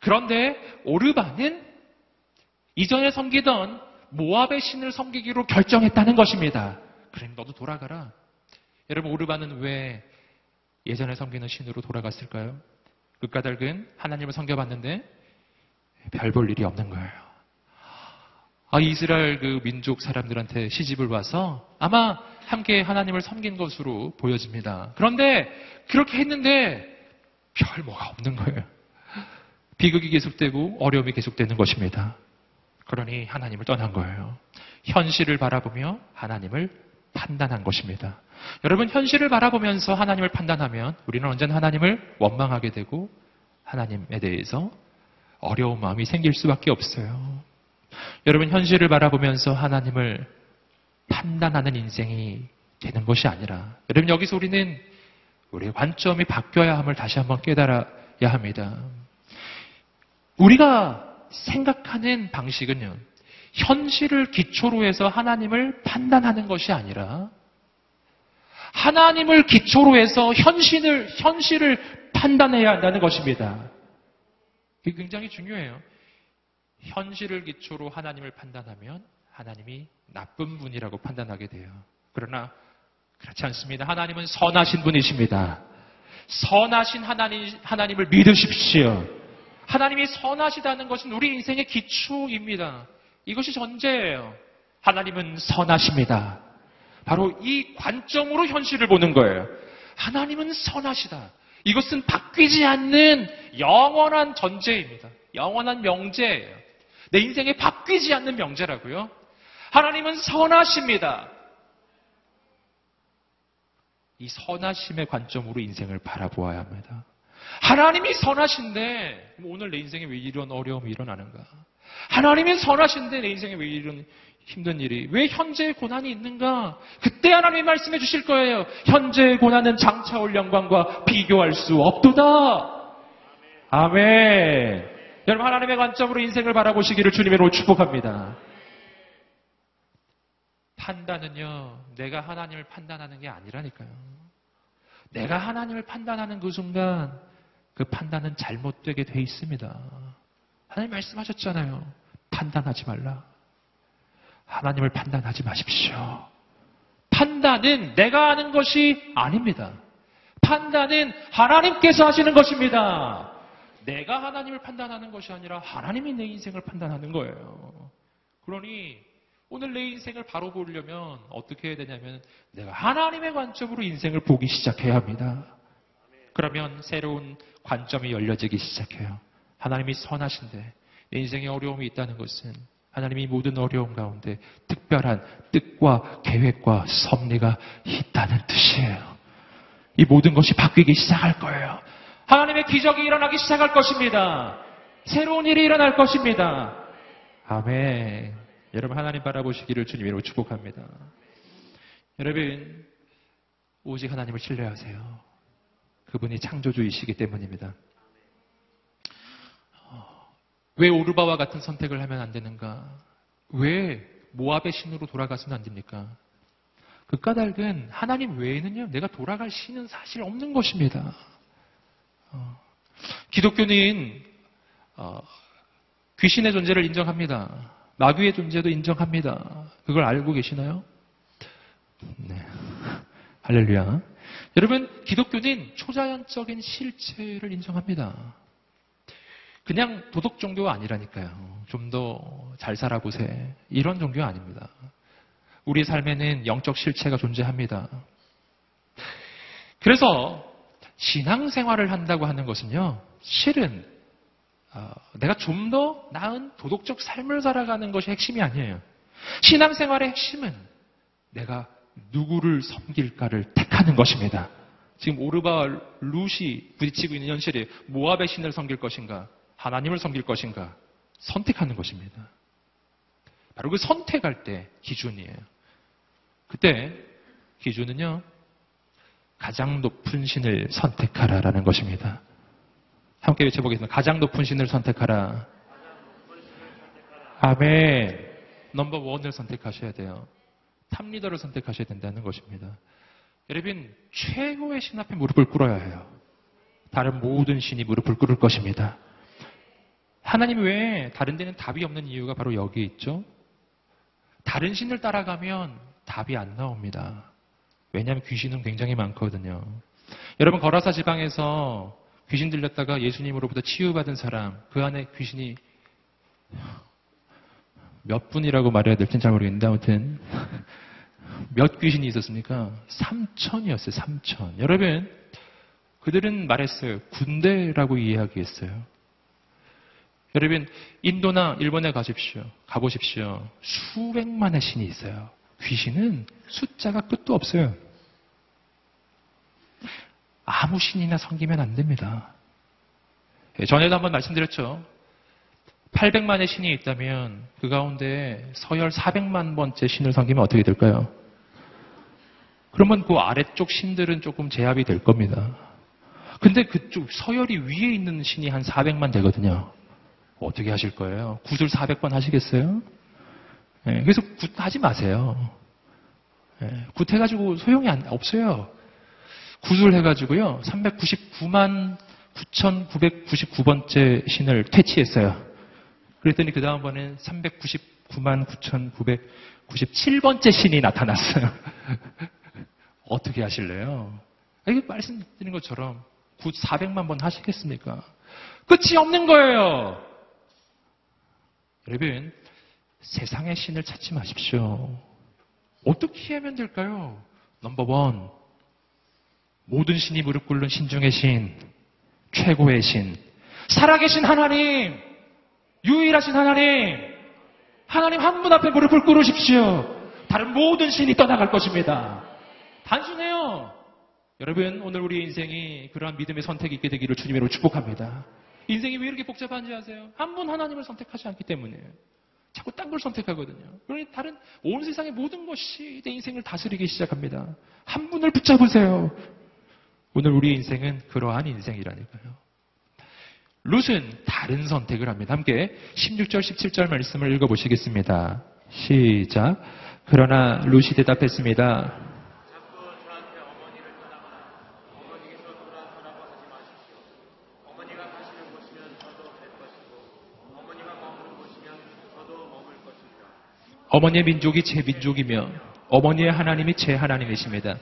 그런데 오르바는 이전에 섬기던 모압의 신을 섬기기로 결정했다는 것입니다. 그럼 너도 돌아가라. 여러분 오르바는 왜 예전에 섬기는 신으로 돌아갔을까요? 그 까닭은 하나님을 섬겨봤는데 별 볼 일이 없는 거예요. 아, 이스라엘 그 민족 사람들한테 시집을 와서 아마 함께 하나님을 섬긴 것으로 보여집니다. 그런데 그렇게 했는데 별 뭐가 없는 거예요. 비극이 계속되고 어려움이 계속되는 것입니다. 그러니 하나님을 떠난 거예요. 현실을 바라보며 하나님을 판단한 것입니다. 여러분, 현실을 바라보면서 하나님을 판단하면 우리는 언제나 하나님을 원망하게 되고 하나님에 대해서 어려운 마음이 생길 수밖에 없어요. 여러분, 현실을 바라보면서 하나님을 판단하는 인생이 되는 것이 아니라 여러분, 여기서 우리는 우리의 관점이 바뀌어야 함을 다시 한번 깨달아야 합니다. 우리가 생각하는 방식은요, 현실을 기초로 해서 하나님을 판단하는 것이 아니라, 하나님을 기초로 해서 현실을, 현실을 판단해야 한다는 것입니다. 이게 굉장히 중요해요. 현실을 기초로 하나님을 판단하면 하나님이 나쁜 분이라고 판단하게 돼요. 그러나 그렇지 않습니다. 하나님은 선하신 분이십니다. 선하신 하나님, 하나님을 믿으십시오. 하나님이 선하시다는 것은 우리 인생의 기초입니다. 이것이 전제예요. 하나님은 선하십니다. 바로 이 관점으로 현실을 보는 거예요. 하나님은 선하시다. 이것은 바뀌지 않는 영원한 전제입니다. 영원한 명제예요. 내 인생에 바뀌지 않는 명제라고요. 하나님은 선하십니다. 이 선하심의 관점으로 인생을 바라보아야 합니다. 하나님이 선하신데 오늘 내 인생에 왜 이런 어려움이 일어나는가? 하나님이 선하신데 내 인생에 왜 이런 힘든 일이 왜 현재의 고난이 있는가? 그때 하나님이 말씀해 주실 거예요. 현재의 고난은 장차 올 영광과 비교할 수 없도다. 아멘. 여러분 하나님의 관점으로 인생을 바라보시기를 주님으로 축복합니다. 판단은요, 내가 하나님을 판단하는 게 아니라니까요. 내가 하나님을 판단하는 그 순간 그 판단은 잘못되게 돼 있습니다. 하나님 말씀하셨잖아요. 판단하지 말라. 하나님을 판단하지 마십시오. 판단은 내가 하는 것이 아닙니다. 판단은 하나님께서 하시는 것입니다. 내가 하나님을 판단하는 것이 아니라 하나님이 내 인생을 판단하는 거예요. 그러니 오늘 내 인생을 바로 보려면 어떻게 해야 되냐면 내가 하나님의 관점으로 인생을 보기 시작해야 합니다. 그러면 새로운 관점이 열려지기 시작해요. 하나님이 선하신데 내 인생에 어려움이 있다는 것은 하나님이 모든 어려움 가운데 특별한 뜻과 계획과 섭리가 있다는 뜻이에요. 이 모든 것이 바뀌기 시작할 거예요. 하나님의 기적이 일어나기 시작할 것입니다. 새로운 일이 일어날 것입니다. 아멘. 여러분 하나님 바라보시기를 주님으로 축복합니다. 여러분 오직 하나님을 신뢰하세요. 그분이 창조주이시기 때문입니다. 어, 왜 오르바와 같은 선택을 하면 안 되는가? 왜 모압의 신으로 돌아가서는 안 됩니까? 그 까닭은 하나님 외에는요, 내가 돌아갈 신은 사실 없는 것입니다. 어, 기독교는 어, 귀신의 존재를 인정합니다. 마귀의 존재도 인정합니다. 그걸 알고 계시나요? 네. 할렐루야. 여러분, 기독교는 초자연적인 실체를 인정합니다. 그냥 도덕 종교가 아니라니까요. 좀 더 잘 살아보세. 이런 종교가 아닙니다. 우리 삶에는 영적 실체가 존재합니다. 그래서 신앙생활을 한다고 하는 것은요, 실은 어, 내가 좀 더 나은 도덕적 삶을 살아가는 것이 핵심이 아니에요. 신앙생활의 핵심은 내가 누구를 섬길까를 택하는 것입니다. 지금 오르바와 룻이 부딪히고 있는 현실이 모압의 신을 섬길 것인가, 하나님을 섬길 것인가 선택하는 것입니다. 바로 그 선택할 때 기준이에요. 그때 기준은요, 가장 높은 신을 선택하라라는 것입니다. 함께 외쳐보겠습니다. 가장 높은 신을 선택하라. 아멘. 넘버 원을 선택하셔야 돼요. 탑리더를 선택하셔야 된다는 것입니다. 여러분, 최고의 신 앞에 무릎을 꿇어야 해요. 다른 모든 신이 무릎을 꿇을 것입니다. 하나님 외에 다른 데는 답이 없는 이유가 바로 여기 있죠. 다른 신을 따라가면 답이 안 나옵니다. 왜냐하면 귀신은 굉장히 많거든요. 여러분, 거라사 지방에서 귀신 들렸다가 예수님으로부터 치유받은 사람, 그 안에 귀신이 몇 분이라고 말해야 될지는 잘 모르겠는데, 아무튼, 몇 귀신이 있었습니까? 3천이었어요, 3천. 여러분, 그들은 말했어요. 군대라고 이해하기했어요. 여러분, 인도나 일본에 가십시오. 가보십시오. 수백만의 신이 있어요. 귀신은 숫자가 끝도 없어요. 아무 신이나 섬기면 안 됩니다. 예, 전에도 한번 말씀드렸죠. 800만의 신이 있다면 그 가운데 서열 400만 번째 신을 섬기면 어떻게 될까요? 그러면 그 아래쪽 신들은 조금 제압이 될 겁니다. 근데 그쪽 서열이 위에 있는 신이 한 400만 되거든요. 어떻게 하실 거예요? 굿을 400번 하시겠어요? 예, 그래서 굿 하지 마세요. 예, 굿 해가지고 소용이 안, 없어요. 굿을 해가지고요. 399만 9,999번째 신을 퇴치했어요. 그랬더니 그 다음번엔 399만 9,997번째 신이 나타났어요. 어떻게 하실래요? 이게 말씀드린 것처럼 굿 400만 번 하시겠습니까? 끝이 없는 거예요. 여러분, 세상의 신을 찾지 마십시오. 어떻게 하면 될까요? 넘버 원. 모든 신이 무릎 꿇는 신 중의 신. 최고의 신. 살아계신 하나님. 유일하신 하나님. 하나님 한 분 앞에 무릎을 꿇으십시오. 다른 모든 신이 떠나갈 것입니다. 단순해요. 여러분, 오늘 우리 인생이 그러한 믿음의 선택이 있게 되기를 주님으로 축복합니다. 인생이 왜 이렇게 복잡한지 아세요? 한 분 하나님을 선택하지 않기 때문이에요. 자꾸 딴 걸 선택하거든요. 그러니 다른 온 세상의 모든 것이 내 인생을 다스리기 시작합니다. 한 분을 붙잡으세요. 오늘 우리 인생은 그러한 인생이라니까요. 룻은 다른 선택을 합니다. 함께 16절, 17절 말씀을 읽어보시겠습니다. 시작. 그러나 룻이 대답했습니다. 자꾸 저한테 어머니를 떠나거나 어머니께서 돌아서라고 하지 마십시오. 어머니가 가시는 곳이면 저도 갈 것이고 어머니의 민족이 제 민족이며 어머니의 하나님이 제 하나님이십니다.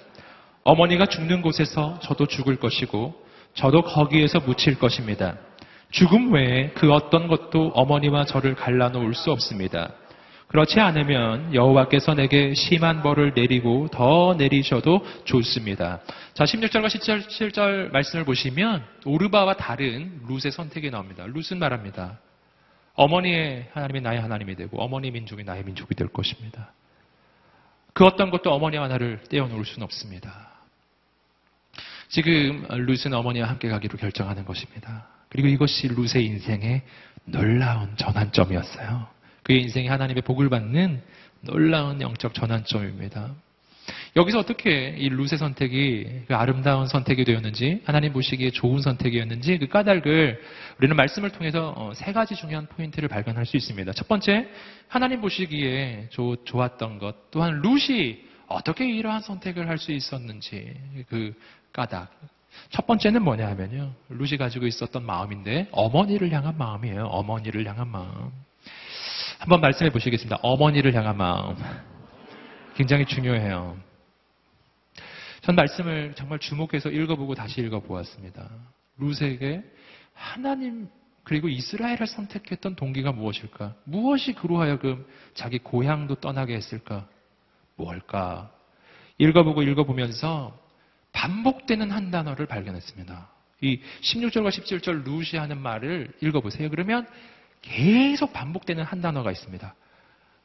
어머니가 죽는 곳에서 저도 죽을 것이고 저도 거기에서 묻힐 것입니다. 죽음 외에 그 어떤 것도 어머니와 저를 갈라놓을 수 없습니다. 그렇지 않으면 여호와께서 내게 심한 벌을 내리고 더 내리셔도 좋습니다. 자, 16절과 17절 말씀을 보시면 오르바와 다른 룻의 선택이 나옵니다. 룻은 말합니다. 어머니의 하나님이 나의 하나님이 되고 어머니 민족이 나의 민족이 될 것입니다. 그 어떤 것도 어머니와 나를 떼어놓을 수는 없습니다. 지금 룻은 어머니와 함께 가기로 결정하는 것입니다. 그리고 이것이 룻의 인생의 놀라운 전환점이었어요. 그의 인생이 하나님의 복을 받는 놀라운 영적 전환점입니다. 여기서 어떻게 이 룻의 선택이 그 아름다운 선택이 되었는지 하나님 보시기에 좋은 선택이었는지 그 까닭을 우리는 말씀을 통해서 어, 세 가지 중요한 포인트를 발견할 수 있습니다. 첫 번째 하나님 보시기에 좋, 좋았던 것 또한 룻이 어떻게 이러한 선택을 할 수 있었는지 그 까닭. 첫 번째는 뭐냐 하면요. 룻이 가지고 있었던 마음인데 어머니를 향한 마음이에요. 어머니를 향한 마음. 한번 말씀해 보시겠습니다. 어머니를 향한 마음. 굉장히 중요해요. 전 말씀을 정말 주목해서 읽어보고 다시 읽어보았습니다. 룻에게 하나님 그리고 이스라엘을 선택했던 동기가 무엇일까? 무엇이 그로 하여금 자기 고향도 떠나게 했을까? 뭘까? 읽어보고 읽어보면서 반복되는 한 단어를 발견했습니다. 이 16절과 17절 룻이 하는 말을 읽어보세요. 그러면 계속 반복되는 한 단어가 있습니다.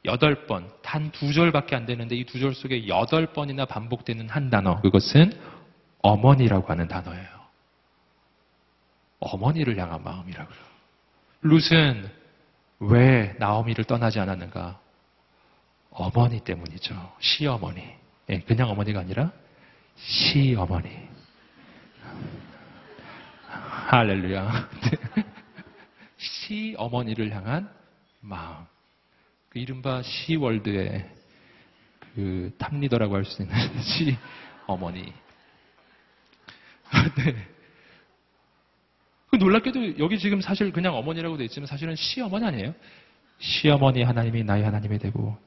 여덟 번, 단 두 절밖에 안 되는데 이 두 절 속에 여덟 번이나 반복되는 한 단어. 그것은 어머니라고 하는 단어예요. 어머니를 향한 마음이라고요. 룻은 왜 나오미를 떠나지 않았는가? 어머니 때문이죠. 시어머니. 예, 그냥 어머니가 아니라 시어머니. 할렐루야. 시어머니를 향한 마음. 그 이른바 시월드의 그 탑리더라고 할 수 있는 시 어머니. 네. 그 놀랍게도 여기 지금 사실 그냥 어머니라고 돼 있지만 사실은 시어머니 아니에요? 시어머니 하나님이 나의 하나님이 되고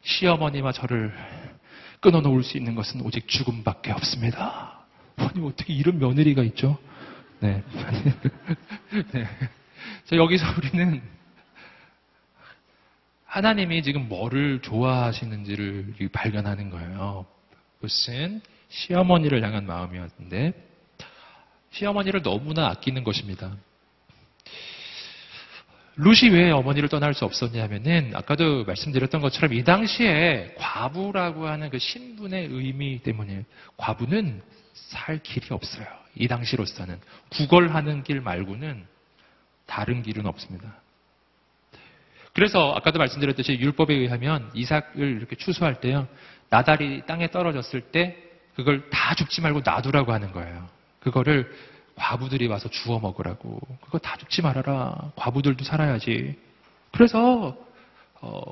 시어머니와 저를 끊어놓을 수 있는 것은 오직 죽음밖에 없습니다. 아니 어떻게 이런 며느리가 있죠? 네. 네. 자, 여기서 우리는 하나님이 지금 뭐를 좋아하시는지를 발견하는 거예요. 그것은 시어머니를 향한 마음이었는데 시어머니를 너무나 아끼는 것입니다. 룻이 왜 어머니를 떠날 수 없었냐면은 아까도 말씀드렸던 것처럼 이 당시에 과부라고 하는 그 신분의 의미 때문에 과부는 살 길이 없어요. 이 당시로서는 구걸하는 길 말고는 다른 길은 없습니다. 그래서 아까도 말씀드렸듯이 율법에 의하면 이삭을 이렇게 추수할 때요. 나달이 땅에 떨어졌을 때 그걸 다 죽지 말고 놔두라고 하는 거예요. 그거를 과부들이 와서 주워 먹으라고. 그거 다 죽지 말아라. 과부들도 살아야지. 그래서 어,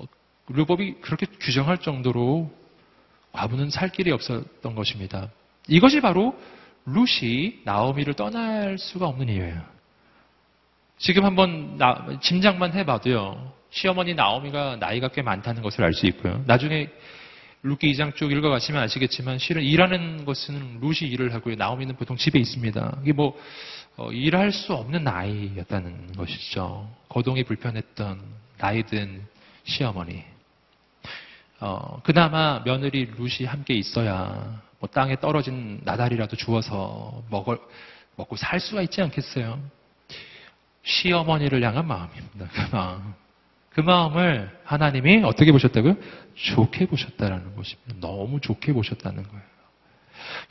율법이 그렇게 규정할 정도로 과부는 살 길이 없었던 것입니다. 이것이 바로 룻이 나오미를 떠날 수가 없는 이유예요. 지금 한번 나- 짐작만 해봐도요. 시어머니 나오미가 나이가 꽤 많다는 것을 알 수 있고요. 나중에 룻기 2장 쭉 읽어가시면 아시겠지만 실은 일하는 것은 룻이 일을 하고요. 나오미는 보통 집에 있습니다. 이게 뭐 어, 일할 수 없는 나이였다는 것이죠. 거동이 불편했던 나이든 시어머니. 어, 그나마 며느리 룻이 함께 있어야 뭐 땅에 떨어진 나달이라도 주워서 먹을, 먹고 살 수가 있지 않겠어요? 시어머니를 향한 마음입니다. 그 마음. 그 마음을 하나님이 어떻게 보셨다고요? 좋게 보셨다라는 것입니다. 너무 좋게 보셨다는 거예요.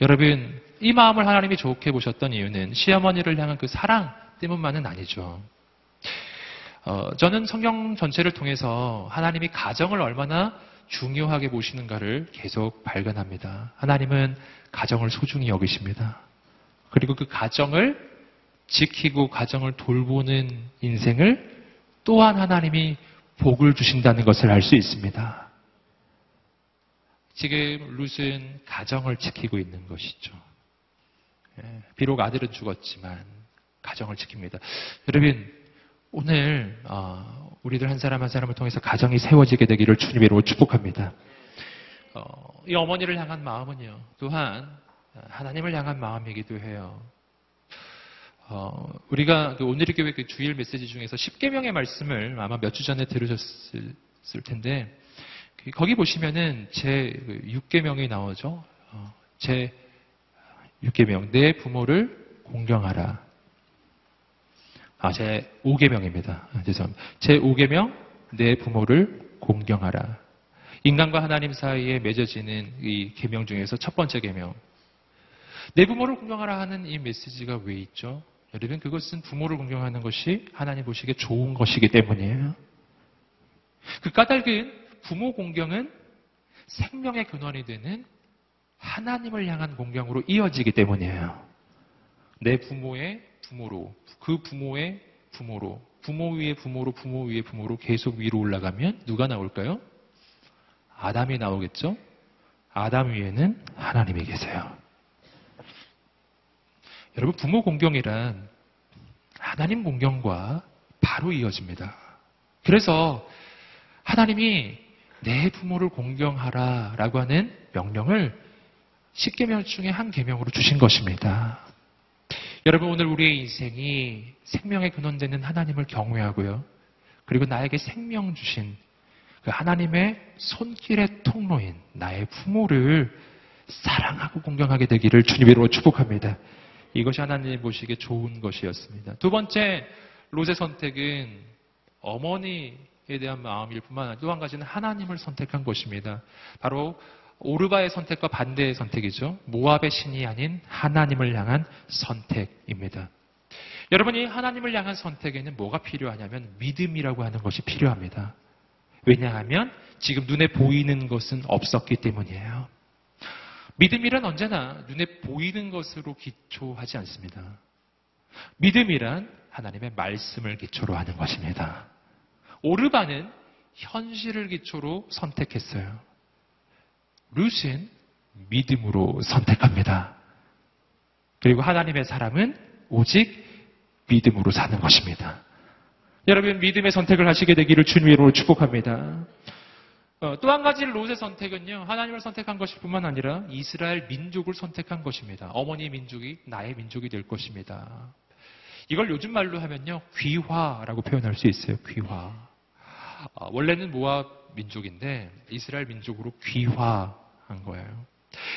여러분, 이 마음을 하나님이 좋게 보셨던 이유는 시어머니를 향한 그 사랑 때문만은 아니죠. 어, 저는 성경 전체를 통해서 하나님이 가정을 얼마나 중요하게 보시는가를 계속 발견합니다. 하나님은 가정을 소중히 여기십니다. 그리고 그 가정을 지키고 가정을 돌보는 인생을 또한 하나님이 복을 주신다는 것을 알 수 있습니다. 지금 룻은 가정을 지키고 있는 것이죠. 예, 비록 아들은 죽었지만 가정을 지킵니다. 여러분 오늘 어, 우리들 한 사람 한 사람을 통해서 가정이 세워지게 되기를 주님의 이름으로 축복합니다. 어, 이 어머니를 향한 마음은요. 또한 하나님을 향한 마음이기도 해요. 어, 우리가 그 오늘의 교회 그 주일 메시지 중에서 10계명의 말씀을 아마 몇 주 전에 들으셨을 텐데 그- 거기 보시면은 제 6계명이 나오죠. 어, 제 6계명 내 부모를 공경하라. 아, 제 5계명입니다. 아, 죄송합니다. 제 5계명 내 부모를 공경하라. 인간과 하나님 사이에 맺어지는 이 계명 중에서 첫 번째 계명. 내 부모를 공경하라 하는 이 메시지가 왜 있죠? 여러분 그것은 부모를 공경하는 것이 하나님 보시기에 좋은 것이기 때문이에요. 그 까닭은 부모 공경은 생명의 근원이 되는 하나님을 향한 공경으로 이어지기 때문이에요. 내 부모의 부모로, 그 부모의 부모로, 부모 위에 부모로, 부모 위에 부모로 계속 위로 올라가면 누가 나올까요? 아담이 나오겠죠? 아담 위에는 하나님이 계세요. 여러분, 부모 공경이란 하나님 공경과 바로 이어집니다. 그래서 하나님이 내 부모를 공경하라 라고 하는 명령을 10계명 중에 한 계명으로 주신 것입니다. 여러분 오늘 우리의 인생이 생명의 근원되는 하나님을 경외하고요. 그리고 나에게 생명 주신 그 하나님의 손길의 통로인 나의 부모를 사랑하고 공경하게 되기를 주님으로 축복합니다. 이것이 하나님 보시기에 좋은 것이었습니다. 두 번째 롯의 선택은 어머니에 대한 마음일 뿐만 아니라 또 한 가지는 하나님을 선택한 것입니다. 바로 오르바의 선택과 반대의 선택이죠. 모압의 신이 아닌 하나님을 향한 선택입니다. 여러분이 하나님을 향한 선택에는 뭐가 필요하냐면 믿음이라고 하는 것이 필요합니다. 왜냐하면 지금 눈에 보이는 것은 없었기 때문이에요. 믿음이란 언제나 눈에 보이는 것으로 기초하지 않습니다. 믿음이란 하나님의 말씀을 기초로 하는 것입니다. 오르바는 현실을 기초로 선택했어요. 룻은 믿음으로 선택합니다. 그리고 하나님의 사람은 오직 믿음으로 사는 것입니다. 여러분 믿음의 선택을 하시게 되기를 주님으로 축복합니다. 어, 또한 가지 롯의 선택은요 하나님을 선택한 것일 뿐만 아니라 이스라엘 민족을 선택한 것입니다. 어머니 민족이 나의 민족이 될 것입니다. 이걸 요즘 말로 하면요 귀화라고 표현할 수 있어요. 귀화. 어, 원래는 모압 민족인데 이스라엘 민족으로 귀화한 거예요.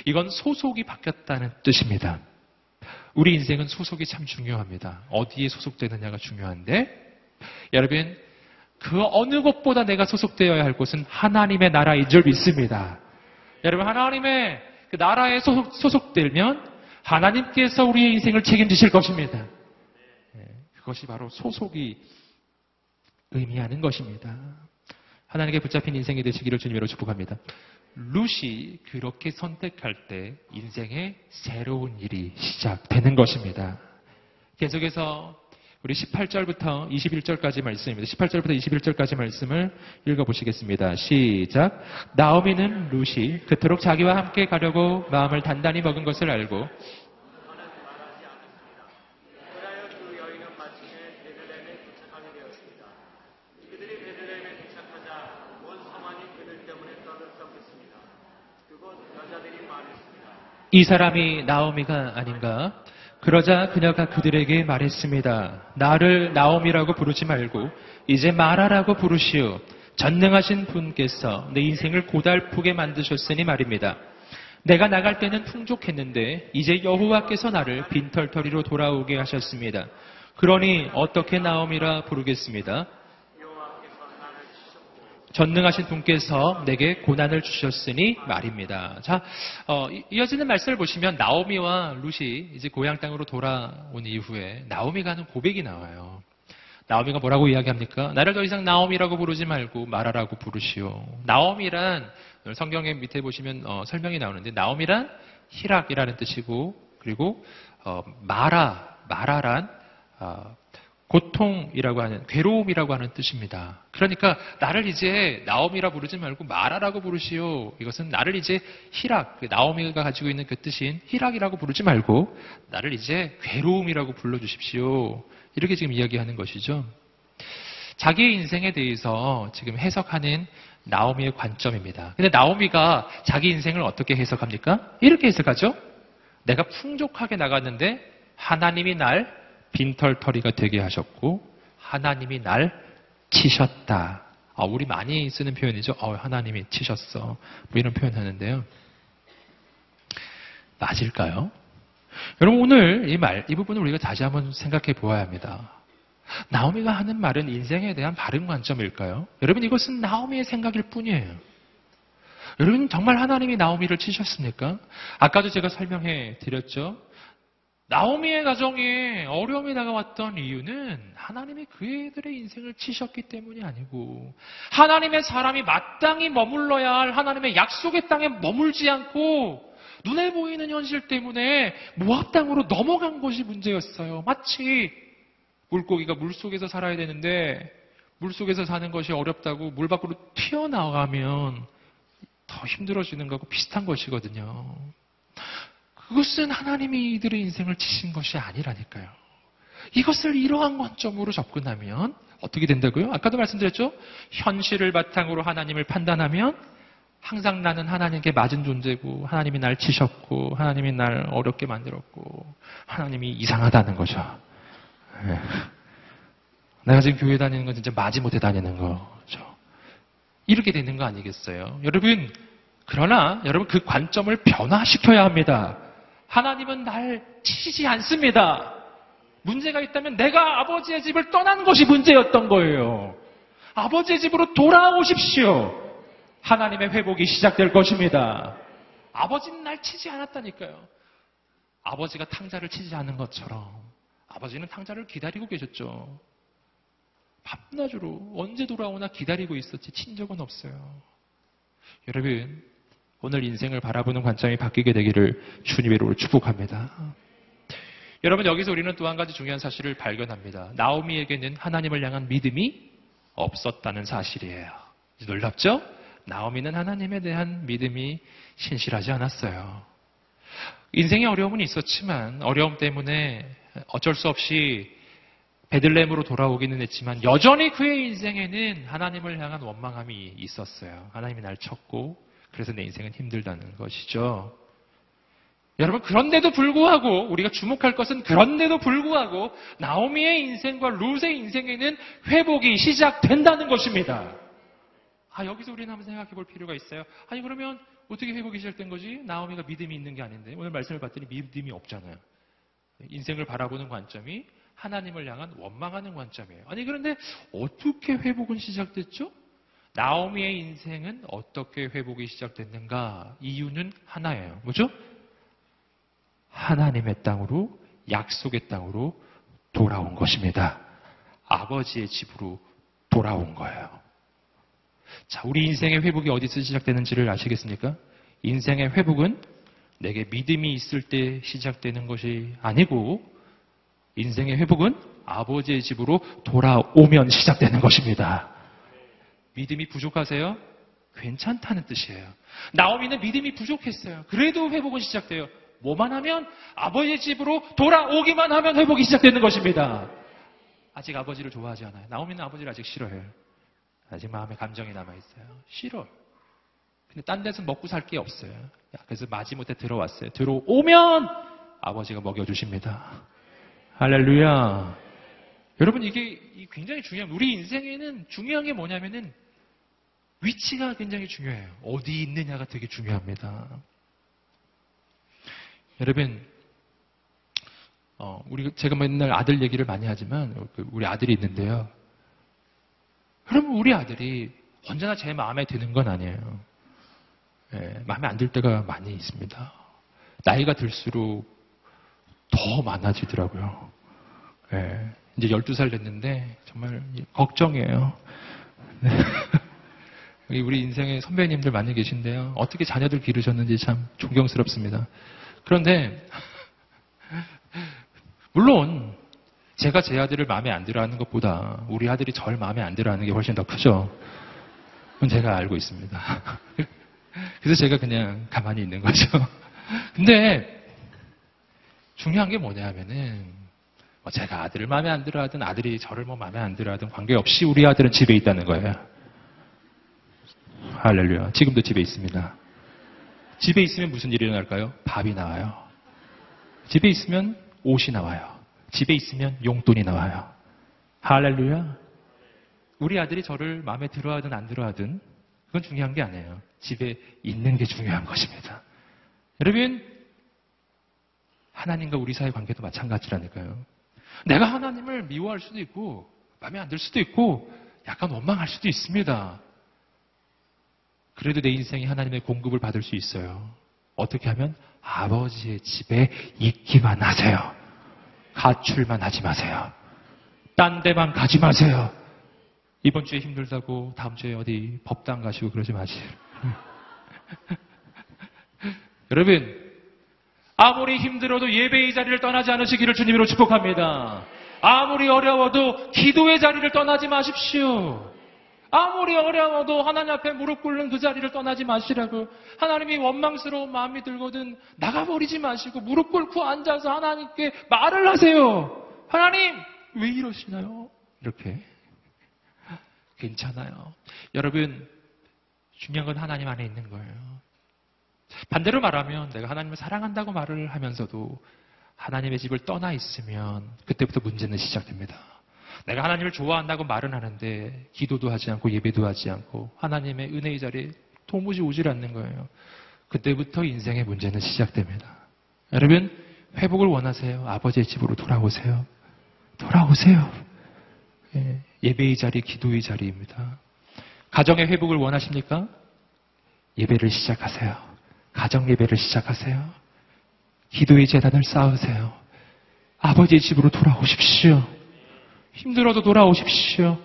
이건 소속이 바뀌었다는 뜻입니다. 우리 인생은 소속이 참 중요합니다. 어디에 소속되느냐가 중요한데 여러분 그 어느 곳보다 내가 소속되어야 할 곳은 하나님의 나라인 줄 믿습니다. 여러분 하나님의 그 나라에 소속, 소속되면 하나님께서 우리의 인생을 책임지실 것입니다. 예, 그것이 바로 소속이 의미하는 것입니다. 하나님께 붙잡힌 인생이 되시기를 주님으로 축복합니다. 루시 그렇게 선택할 때 인생의 새로운 일이 시작되는 것입니다. 계속해서 우리 18절부터 21절까지 말씀입니다. 18절부터 21절까지 말씀을 읽어보시겠습니다. 시작. 나오미는 루시 그토록 자기와 함께 가려고 마음을 단단히 먹은 것을 알고. 이 사람이 나오미가 아닌가? 그러자 그녀가 그들에게 말했습니다. 나를 나오미라고 부르지 말고 이제 마라라고 부르시오. 전능하신 분께서 내 인생을 고달프게 만드셨으니 말입니다. 내가 나갈 때는 풍족했는데 이제 여호와께서 나를 빈털터리로 돌아오게 하셨습니다. 그러니 어떻게 나오미라 부르겠습니다. 여호와께서 나를 치셨고 전능하신 분께서 내게 고난을 주셨으니 말입니다. 자, 어, 이- 이어지는 말씀을 보시면 나오미와 룻이 이제 고향 땅으로 돌아온 이후에 나오미가 하는 고백이 나와요. 나오미가 뭐라고 이야기합니까? 나를 더 이상 나오미라고 부르지 말고 마라라고 부르시오. 나오미란 성경에 밑에 보시면 어, 설명이 나오는데 나오미란 희락이라는 뜻이고 그리고 어, 마라 마라란 어, 고통이라고 하는 괴로움이라고 하는 뜻입니다. 그러니까 나를 이제 나오미라 부르지 말고 마라라고 부르시오. 이것은 나를 이제 희락, 그 나오미가 가지고 있는 그 뜻인 희락이라고 부르지 말고 나를 이제 괴로움이라고 불러주십시오. 이렇게 지금 이야기하는 것이죠. 자기의 인생에 대해서 지금 해석하는 나오미의 관점입니다. 근데 나오미가 자기 인생을 어떻게 해석합니까? 이렇게 해석하죠. 내가 풍족하게 나갔는데 하나님이 날 빈털터리가 되게 하셨고 하나님이 날 치셨다. 아, 우리 많이 쓰는 표현이죠. 어, 하나님이 치셨어. 뭐 이런 표현 하는데요. 맞을까요? 여러분 오늘 이 말, 이 부분을 우리가 다시 한번 생각해 보아야 합니다. 나오미가 하는 말은 인생에 대한 바른 관점일까요? 여러분 이것은 나오미의 생각일 뿐이에요. 여러분 정말 하나님이 나오미를 치셨습니까? 아까도 제가 설명해 드렸죠. 나오미의 가정에 어려움이 다가왔던 이유는 하나님이 그들의 인생을 치셨기 때문이 아니고 하나님의 사람이 마땅히 머물러야 할 하나님의 약속의 땅에 머물지 않고 눈에 보이는 현실 때문에 모압 땅으로 넘어간 것이 문제였어요. 마치 물고기가 물 속에서 살아야 되는데 물 속에서 사는 것이 어렵다고 물 밖으로 튀어나가면 더 힘들어지는 거하고 비슷한 것이거든요. 그것은 하나님이 이들의 인생을 치신 것이 아니라니까요. 이것을 이러한 관점으로 접근하면 어떻게 된다고요? 아까도 말씀드렸죠? 현실을 바탕으로 하나님을 판단하면 항상 나는 하나님께 맞은 존재고 하나님이 날 치셨고 하나님이 날 어렵게 만들었고 하나님이 이상하다는 거죠. 예. 내가 지금 교회 다니는 건 진짜 마지 못해 다니는 거죠. 이렇게 되는 거 아니겠어요? 여러분, 그러나 여러분 그 관점을 변화시켜야 합니다. 하나님은 날 치시지 않습니다. 문제가 있다면 내가 아버지의 집을 떠난 것이 문제였던 거예요. 아버지의 집으로 돌아오십시오. 하나님의 회복이 시작될 것입니다. 아버지는 날 치지 않았다니까요. 아버지가 탕자를 치지 않은 것처럼 아버지는 탕자를 기다리고 계셨죠. 밤낮으로 언제 돌아오나 기다리고 있었지 친 적은 없어요. 여러분 오늘 인생을 바라보는 관점이 바뀌게 되기를 주님의 이름으로 축복합니다. 여러분 여기서 우리는 또 한 가지 중요한 사실을 발견합니다. 나오미에게는 하나님을 향한 믿음이 없었다는 사실이에요. 놀랍죠? 나오미는 하나님에 대한 믿음이 신실하지 않았어요. 인생에 어려움은 있었지만 어려움 때문에 어쩔 수 없이 베들렘으로 돌아오기는 했지만 여전히 그의 인생에는 하나님을 향한 원망함이 있었어요. 하나님이 날 쳤고 그래서 내 인생은 힘들다는 것이죠. 여러분 그런데도 불구하고 우리가 주목할 것은 그런데도 불구하고 나오미의 인생과 룻의 인생에는 회복이 시작된다는 것입니다. 아 여기서 우리는 한번 생각해 볼 필요가 있어요. 아니 그러면 어떻게 회복이 시작된 거지? 나오미가 믿음이 있는 게 아닌데 오늘 말씀을 봤더니 믿음이 없잖아요. 인생을 바라보는 관점이 하나님을 향한 원망하는 관점이에요. 아니 그런데 어떻게 회복은 시작됐죠? 나오미의 인생은 어떻게 회복이 시작됐는가? 이유는 하나예요. 뭐죠? 하나님의 땅으로 약속의 땅으로 돌아온 것입니다. 아버지의 집으로 돌아온 거예요. 자, 우리 인생의 회복이 어디서 시작되는지를 아시겠습니까? 인생의 회복은 내게 믿음이 있을 때 시작되는 것이 아니고 인생의 회복은 아버지의 집으로 돌아오면 시작되는 것입니다. 믿음이 부족하세요? 괜찮다는 뜻이에요. 나오미는 믿음이 부족했어요. 그래도 회복은 시작돼요. 뭐만 하면 아버지의 집으로 돌아오기만 하면 회복이 시작되는 것입니다. 아직 아버지를 좋아하지 않아요. 나오미는 아버지를 아직 싫어해요. 아직 마음에 감정이 남아있어요. 싫어. 근데 딴 데서 먹고 살 게 없어요. 그래서 마지못해 들어왔어요. 들어오면 아버지가 먹여주십니다. 할렐루야. 여러분 이게 굉장히 중요한 우리 인생에는 중요한 게 뭐냐면은 위치가 굉장히 중요해요. 어디 있느냐가 되게 중요합니다. 여러분 어, 우리 제가 맨날 아들 얘기를 많이 하지만 그 우리 아들이 있는데요. 여러분 우리 아들이 언제나 제 마음에 드는 건 아니에요. 예, 마음에 안 들 때가 많이 있습니다. 나이가 들수록 더 많아지더라고요. 예, 이제 12살 됐는데 정말 걱정이에요. 네. 우리 인생의 선배님들 많이 계신데요. 어떻게 자녀들 기르셨는지 참 존경스럽습니다. 그런데 물론 제가 제 아들을 마음에 안 들어 하는 것보다 우리 아들이 절 마음에 안 들어 하는 게 훨씬 더 크죠. 그건 제가 알고 있습니다. 그래서 제가 그냥 가만히 있는 거죠. 근데 중요한 게 뭐냐 하면은 뭐 제가 아들을 마음에 안 들어 하든 아들이 저를 뭐 마음에 안 들어 하든 관계없이 우리 아들은 집에 있다는 거예요. 할렐루야. 지금도 집에 있습니다. 집에 있으면 무슨 일이 일어날까요? 밥이 나와요. 집에 있으면 옷이 나와요. 집에 있으면 용돈이 나와요. 할렐루야. 우리 아들이 저를 마음에 들어 하든 안 들어 하든 그건 중요한 게 아니에요. 집에 있는 게 중요한 것입니다. 여러분, 하나님과 우리 사이 관계도 마찬가지라니까요. 내가 하나님을 미워할 수도 있고, 마음에 안 들 수도 있고, 약간 원망할 수도 있습니다. 그래도 내 인생이 하나님의 공급을 받을 수 있어요. 어떻게 하면 아버지의 집에 있기만 하세요. 가출만 하지 마세요. 딴 데만 가지 마세요. 이번 주에 힘들다고 다음 주에 어디 법당 가시고 그러지 마세요. 여러분, 아무리 힘들어도 예배의 자리를 떠나지 않으시기를 주님으로 축복합니다. 아무리 어려워도 기도의 자리를 떠나지 마십시오. 아무리 어려워도 하나님 앞에 무릎 꿇는 그 자리를 떠나지 마시라고 하나님이 원망스러운 마음이 들거든 나가버리지 마시고 무릎 꿇고 앉아서 하나님께 말을 하세요. 하나님 왜 이러시나요? 이렇게 괜찮아요. 여러분 중요한 건 하나님 안에 있는 거예요. 반대로 말하면 내가 하나님을 사랑한다고 말을 하면서도 하나님의 집을 떠나 있으면 그때부터 문제는 시작됩니다. 내가 하나님을 좋아한다고 말은 하는데 기도도 하지 않고 예배도 하지 않고 하나님의 은혜의 자리에 도무지 오질 않는 거예요. 그때부터 인생의 문제는 시작됩니다. 여러분 회복을 원하세요? 아버지의 집으로 돌아오세요. 돌아오세요. 예, 예배의 자리, 기도의 자리입니다. 가정의 회복을 원하십니까? 예배를 시작하세요. 가정 예배를 시작하세요. 기도의 재단을 쌓으세요. 아버지의 집으로 돌아오십시오. 힘들어도 돌아오십시오.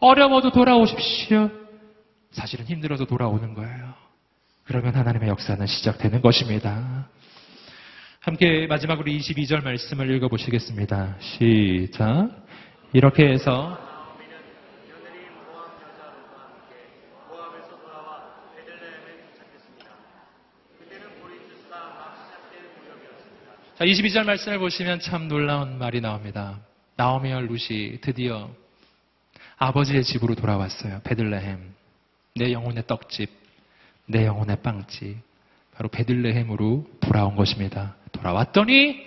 어려워도 돌아오십시오. 사실은 힘들어서 돌아오는 거예요. 그러면 하나님의 역사는 시작되는 것입니다. 함께 마지막으로 22절 말씀을 읽어보시겠습니다. 시작. 이렇게 해서. 자, 22절 말씀을 보시면 참 놀라운 말이 나옵니다. 나오미와 루시 드디어 아버지의 집으로 돌아왔어요. 베들레헴. 내 영혼의 떡집, 내 영혼의 빵집. 바로 베들레헴으로 돌아온 것입니다. 돌아왔더니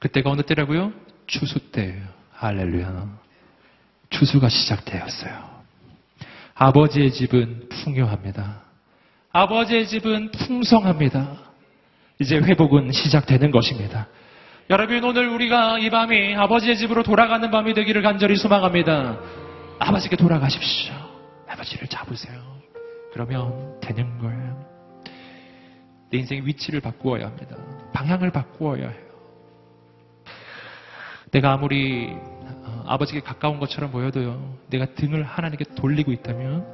그때가 어느 때라고요? 추수 때예요. 할렐루야. 추수가 시작되었어요. 아버지의 집은 풍요합니다. 아버지의 집은 풍성합니다. 이제 회복은 시작되는 것입니다. 여러분 오늘 우리가 이 밤이 아버지의 집으로 돌아가는 밤이 되기를 간절히 소망합니다. 아버지께 돌아가십시오. 아버지를 잡으세요. 그러면 되는 거예요. 내 인생의 위치를 바꾸어야 합니다. 방향을 바꾸어야 해요. 내가 아무리 어, 아버지께 가까운 것처럼 보여도요. 내가 등을 하나님께 돌리고 있다면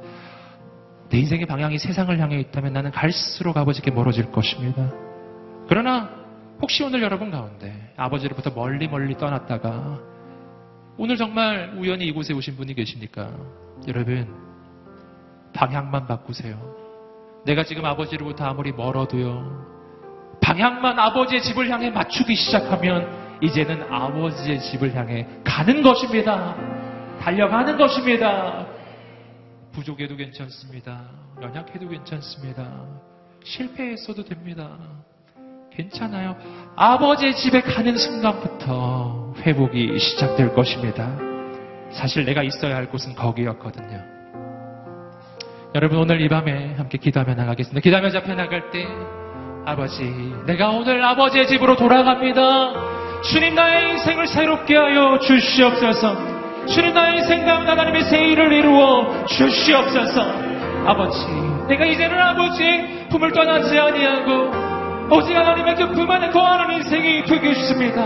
내 인생의 방향이 세상을 향해 있다면 나는 갈수록 아버지께 멀어질 것입니다. 그러나 혹시 오늘 여러분 가운데 아버지로부터 멀리 멀리 떠났다가 오늘 정말 우연히 이곳에 오신 분이 계십니까? 여러분 방향만 바꾸세요. 내가 지금 아버지로부터 아무리 멀어도요. 방향만 아버지의 집을 향해 맞추기 시작하면 이제는 아버지의 집을 향해 가는 것입니다. 달려가는 것입니다. 부족해도 괜찮습니다. 연약해도 괜찮습니다. 실패했어도 됩니다. 괜찮아요. 아버지의 집에 가는 순간부터 회복이 시작될 것입니다. 사실 내가 있어야 할 곳은 거기였거든요. 여러분 오늘 이 밤에 함께 기도하며 나가겠습니다. 기도하며 잡혀 나갈 때 아버지 내가 오늘 아버지의 집으로 돌아갑니다. 주님 나의 인생을 새롭게 하여 주시옵소서. 주님 나의 인생 가운데 하나님의 새 일을 이루어 주시옵소서. 아버지 내가 이제는 아버지의 품을 떠나지 아니하고 오직 하나님의 그 품 안에 거하는 인생이 되게 주십니다.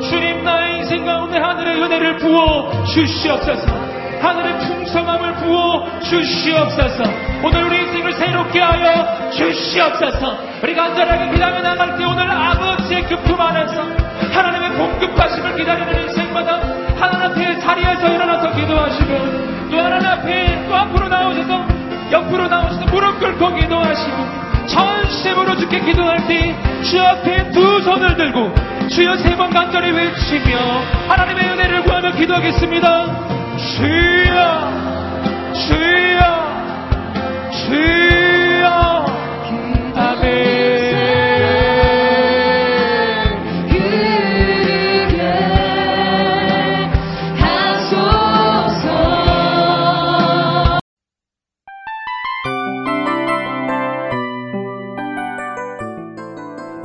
주님 나의 인생 가운데 하늘의 은혜를 부어 주시옵소서. 하늘의 풍성함을 부어 주시옵소서. 오늘 우리 인생을 새롭게 하여 주시옵소서. 우리 간절하게 기다려 나갈 때 오늘 아버지의 그 품 안에서 하나님의 공급하심을 기다리는 인생마다 하나님 앞에 자리에서 일어나서 기도하시고 또 하나님 앞에 또 앞으로 나오셔서 옆으로 나오셔서 무릎 꿇고 기도하시고 전심으로 주께 기도할 때 주 앞에 두 손을 들고 주여 세 번 간절히 외치며 하나님의 은혜를 구하며 기도하겠습니다. 주여, 주여, 주여,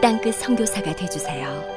땅끝 선교사가 되주세요.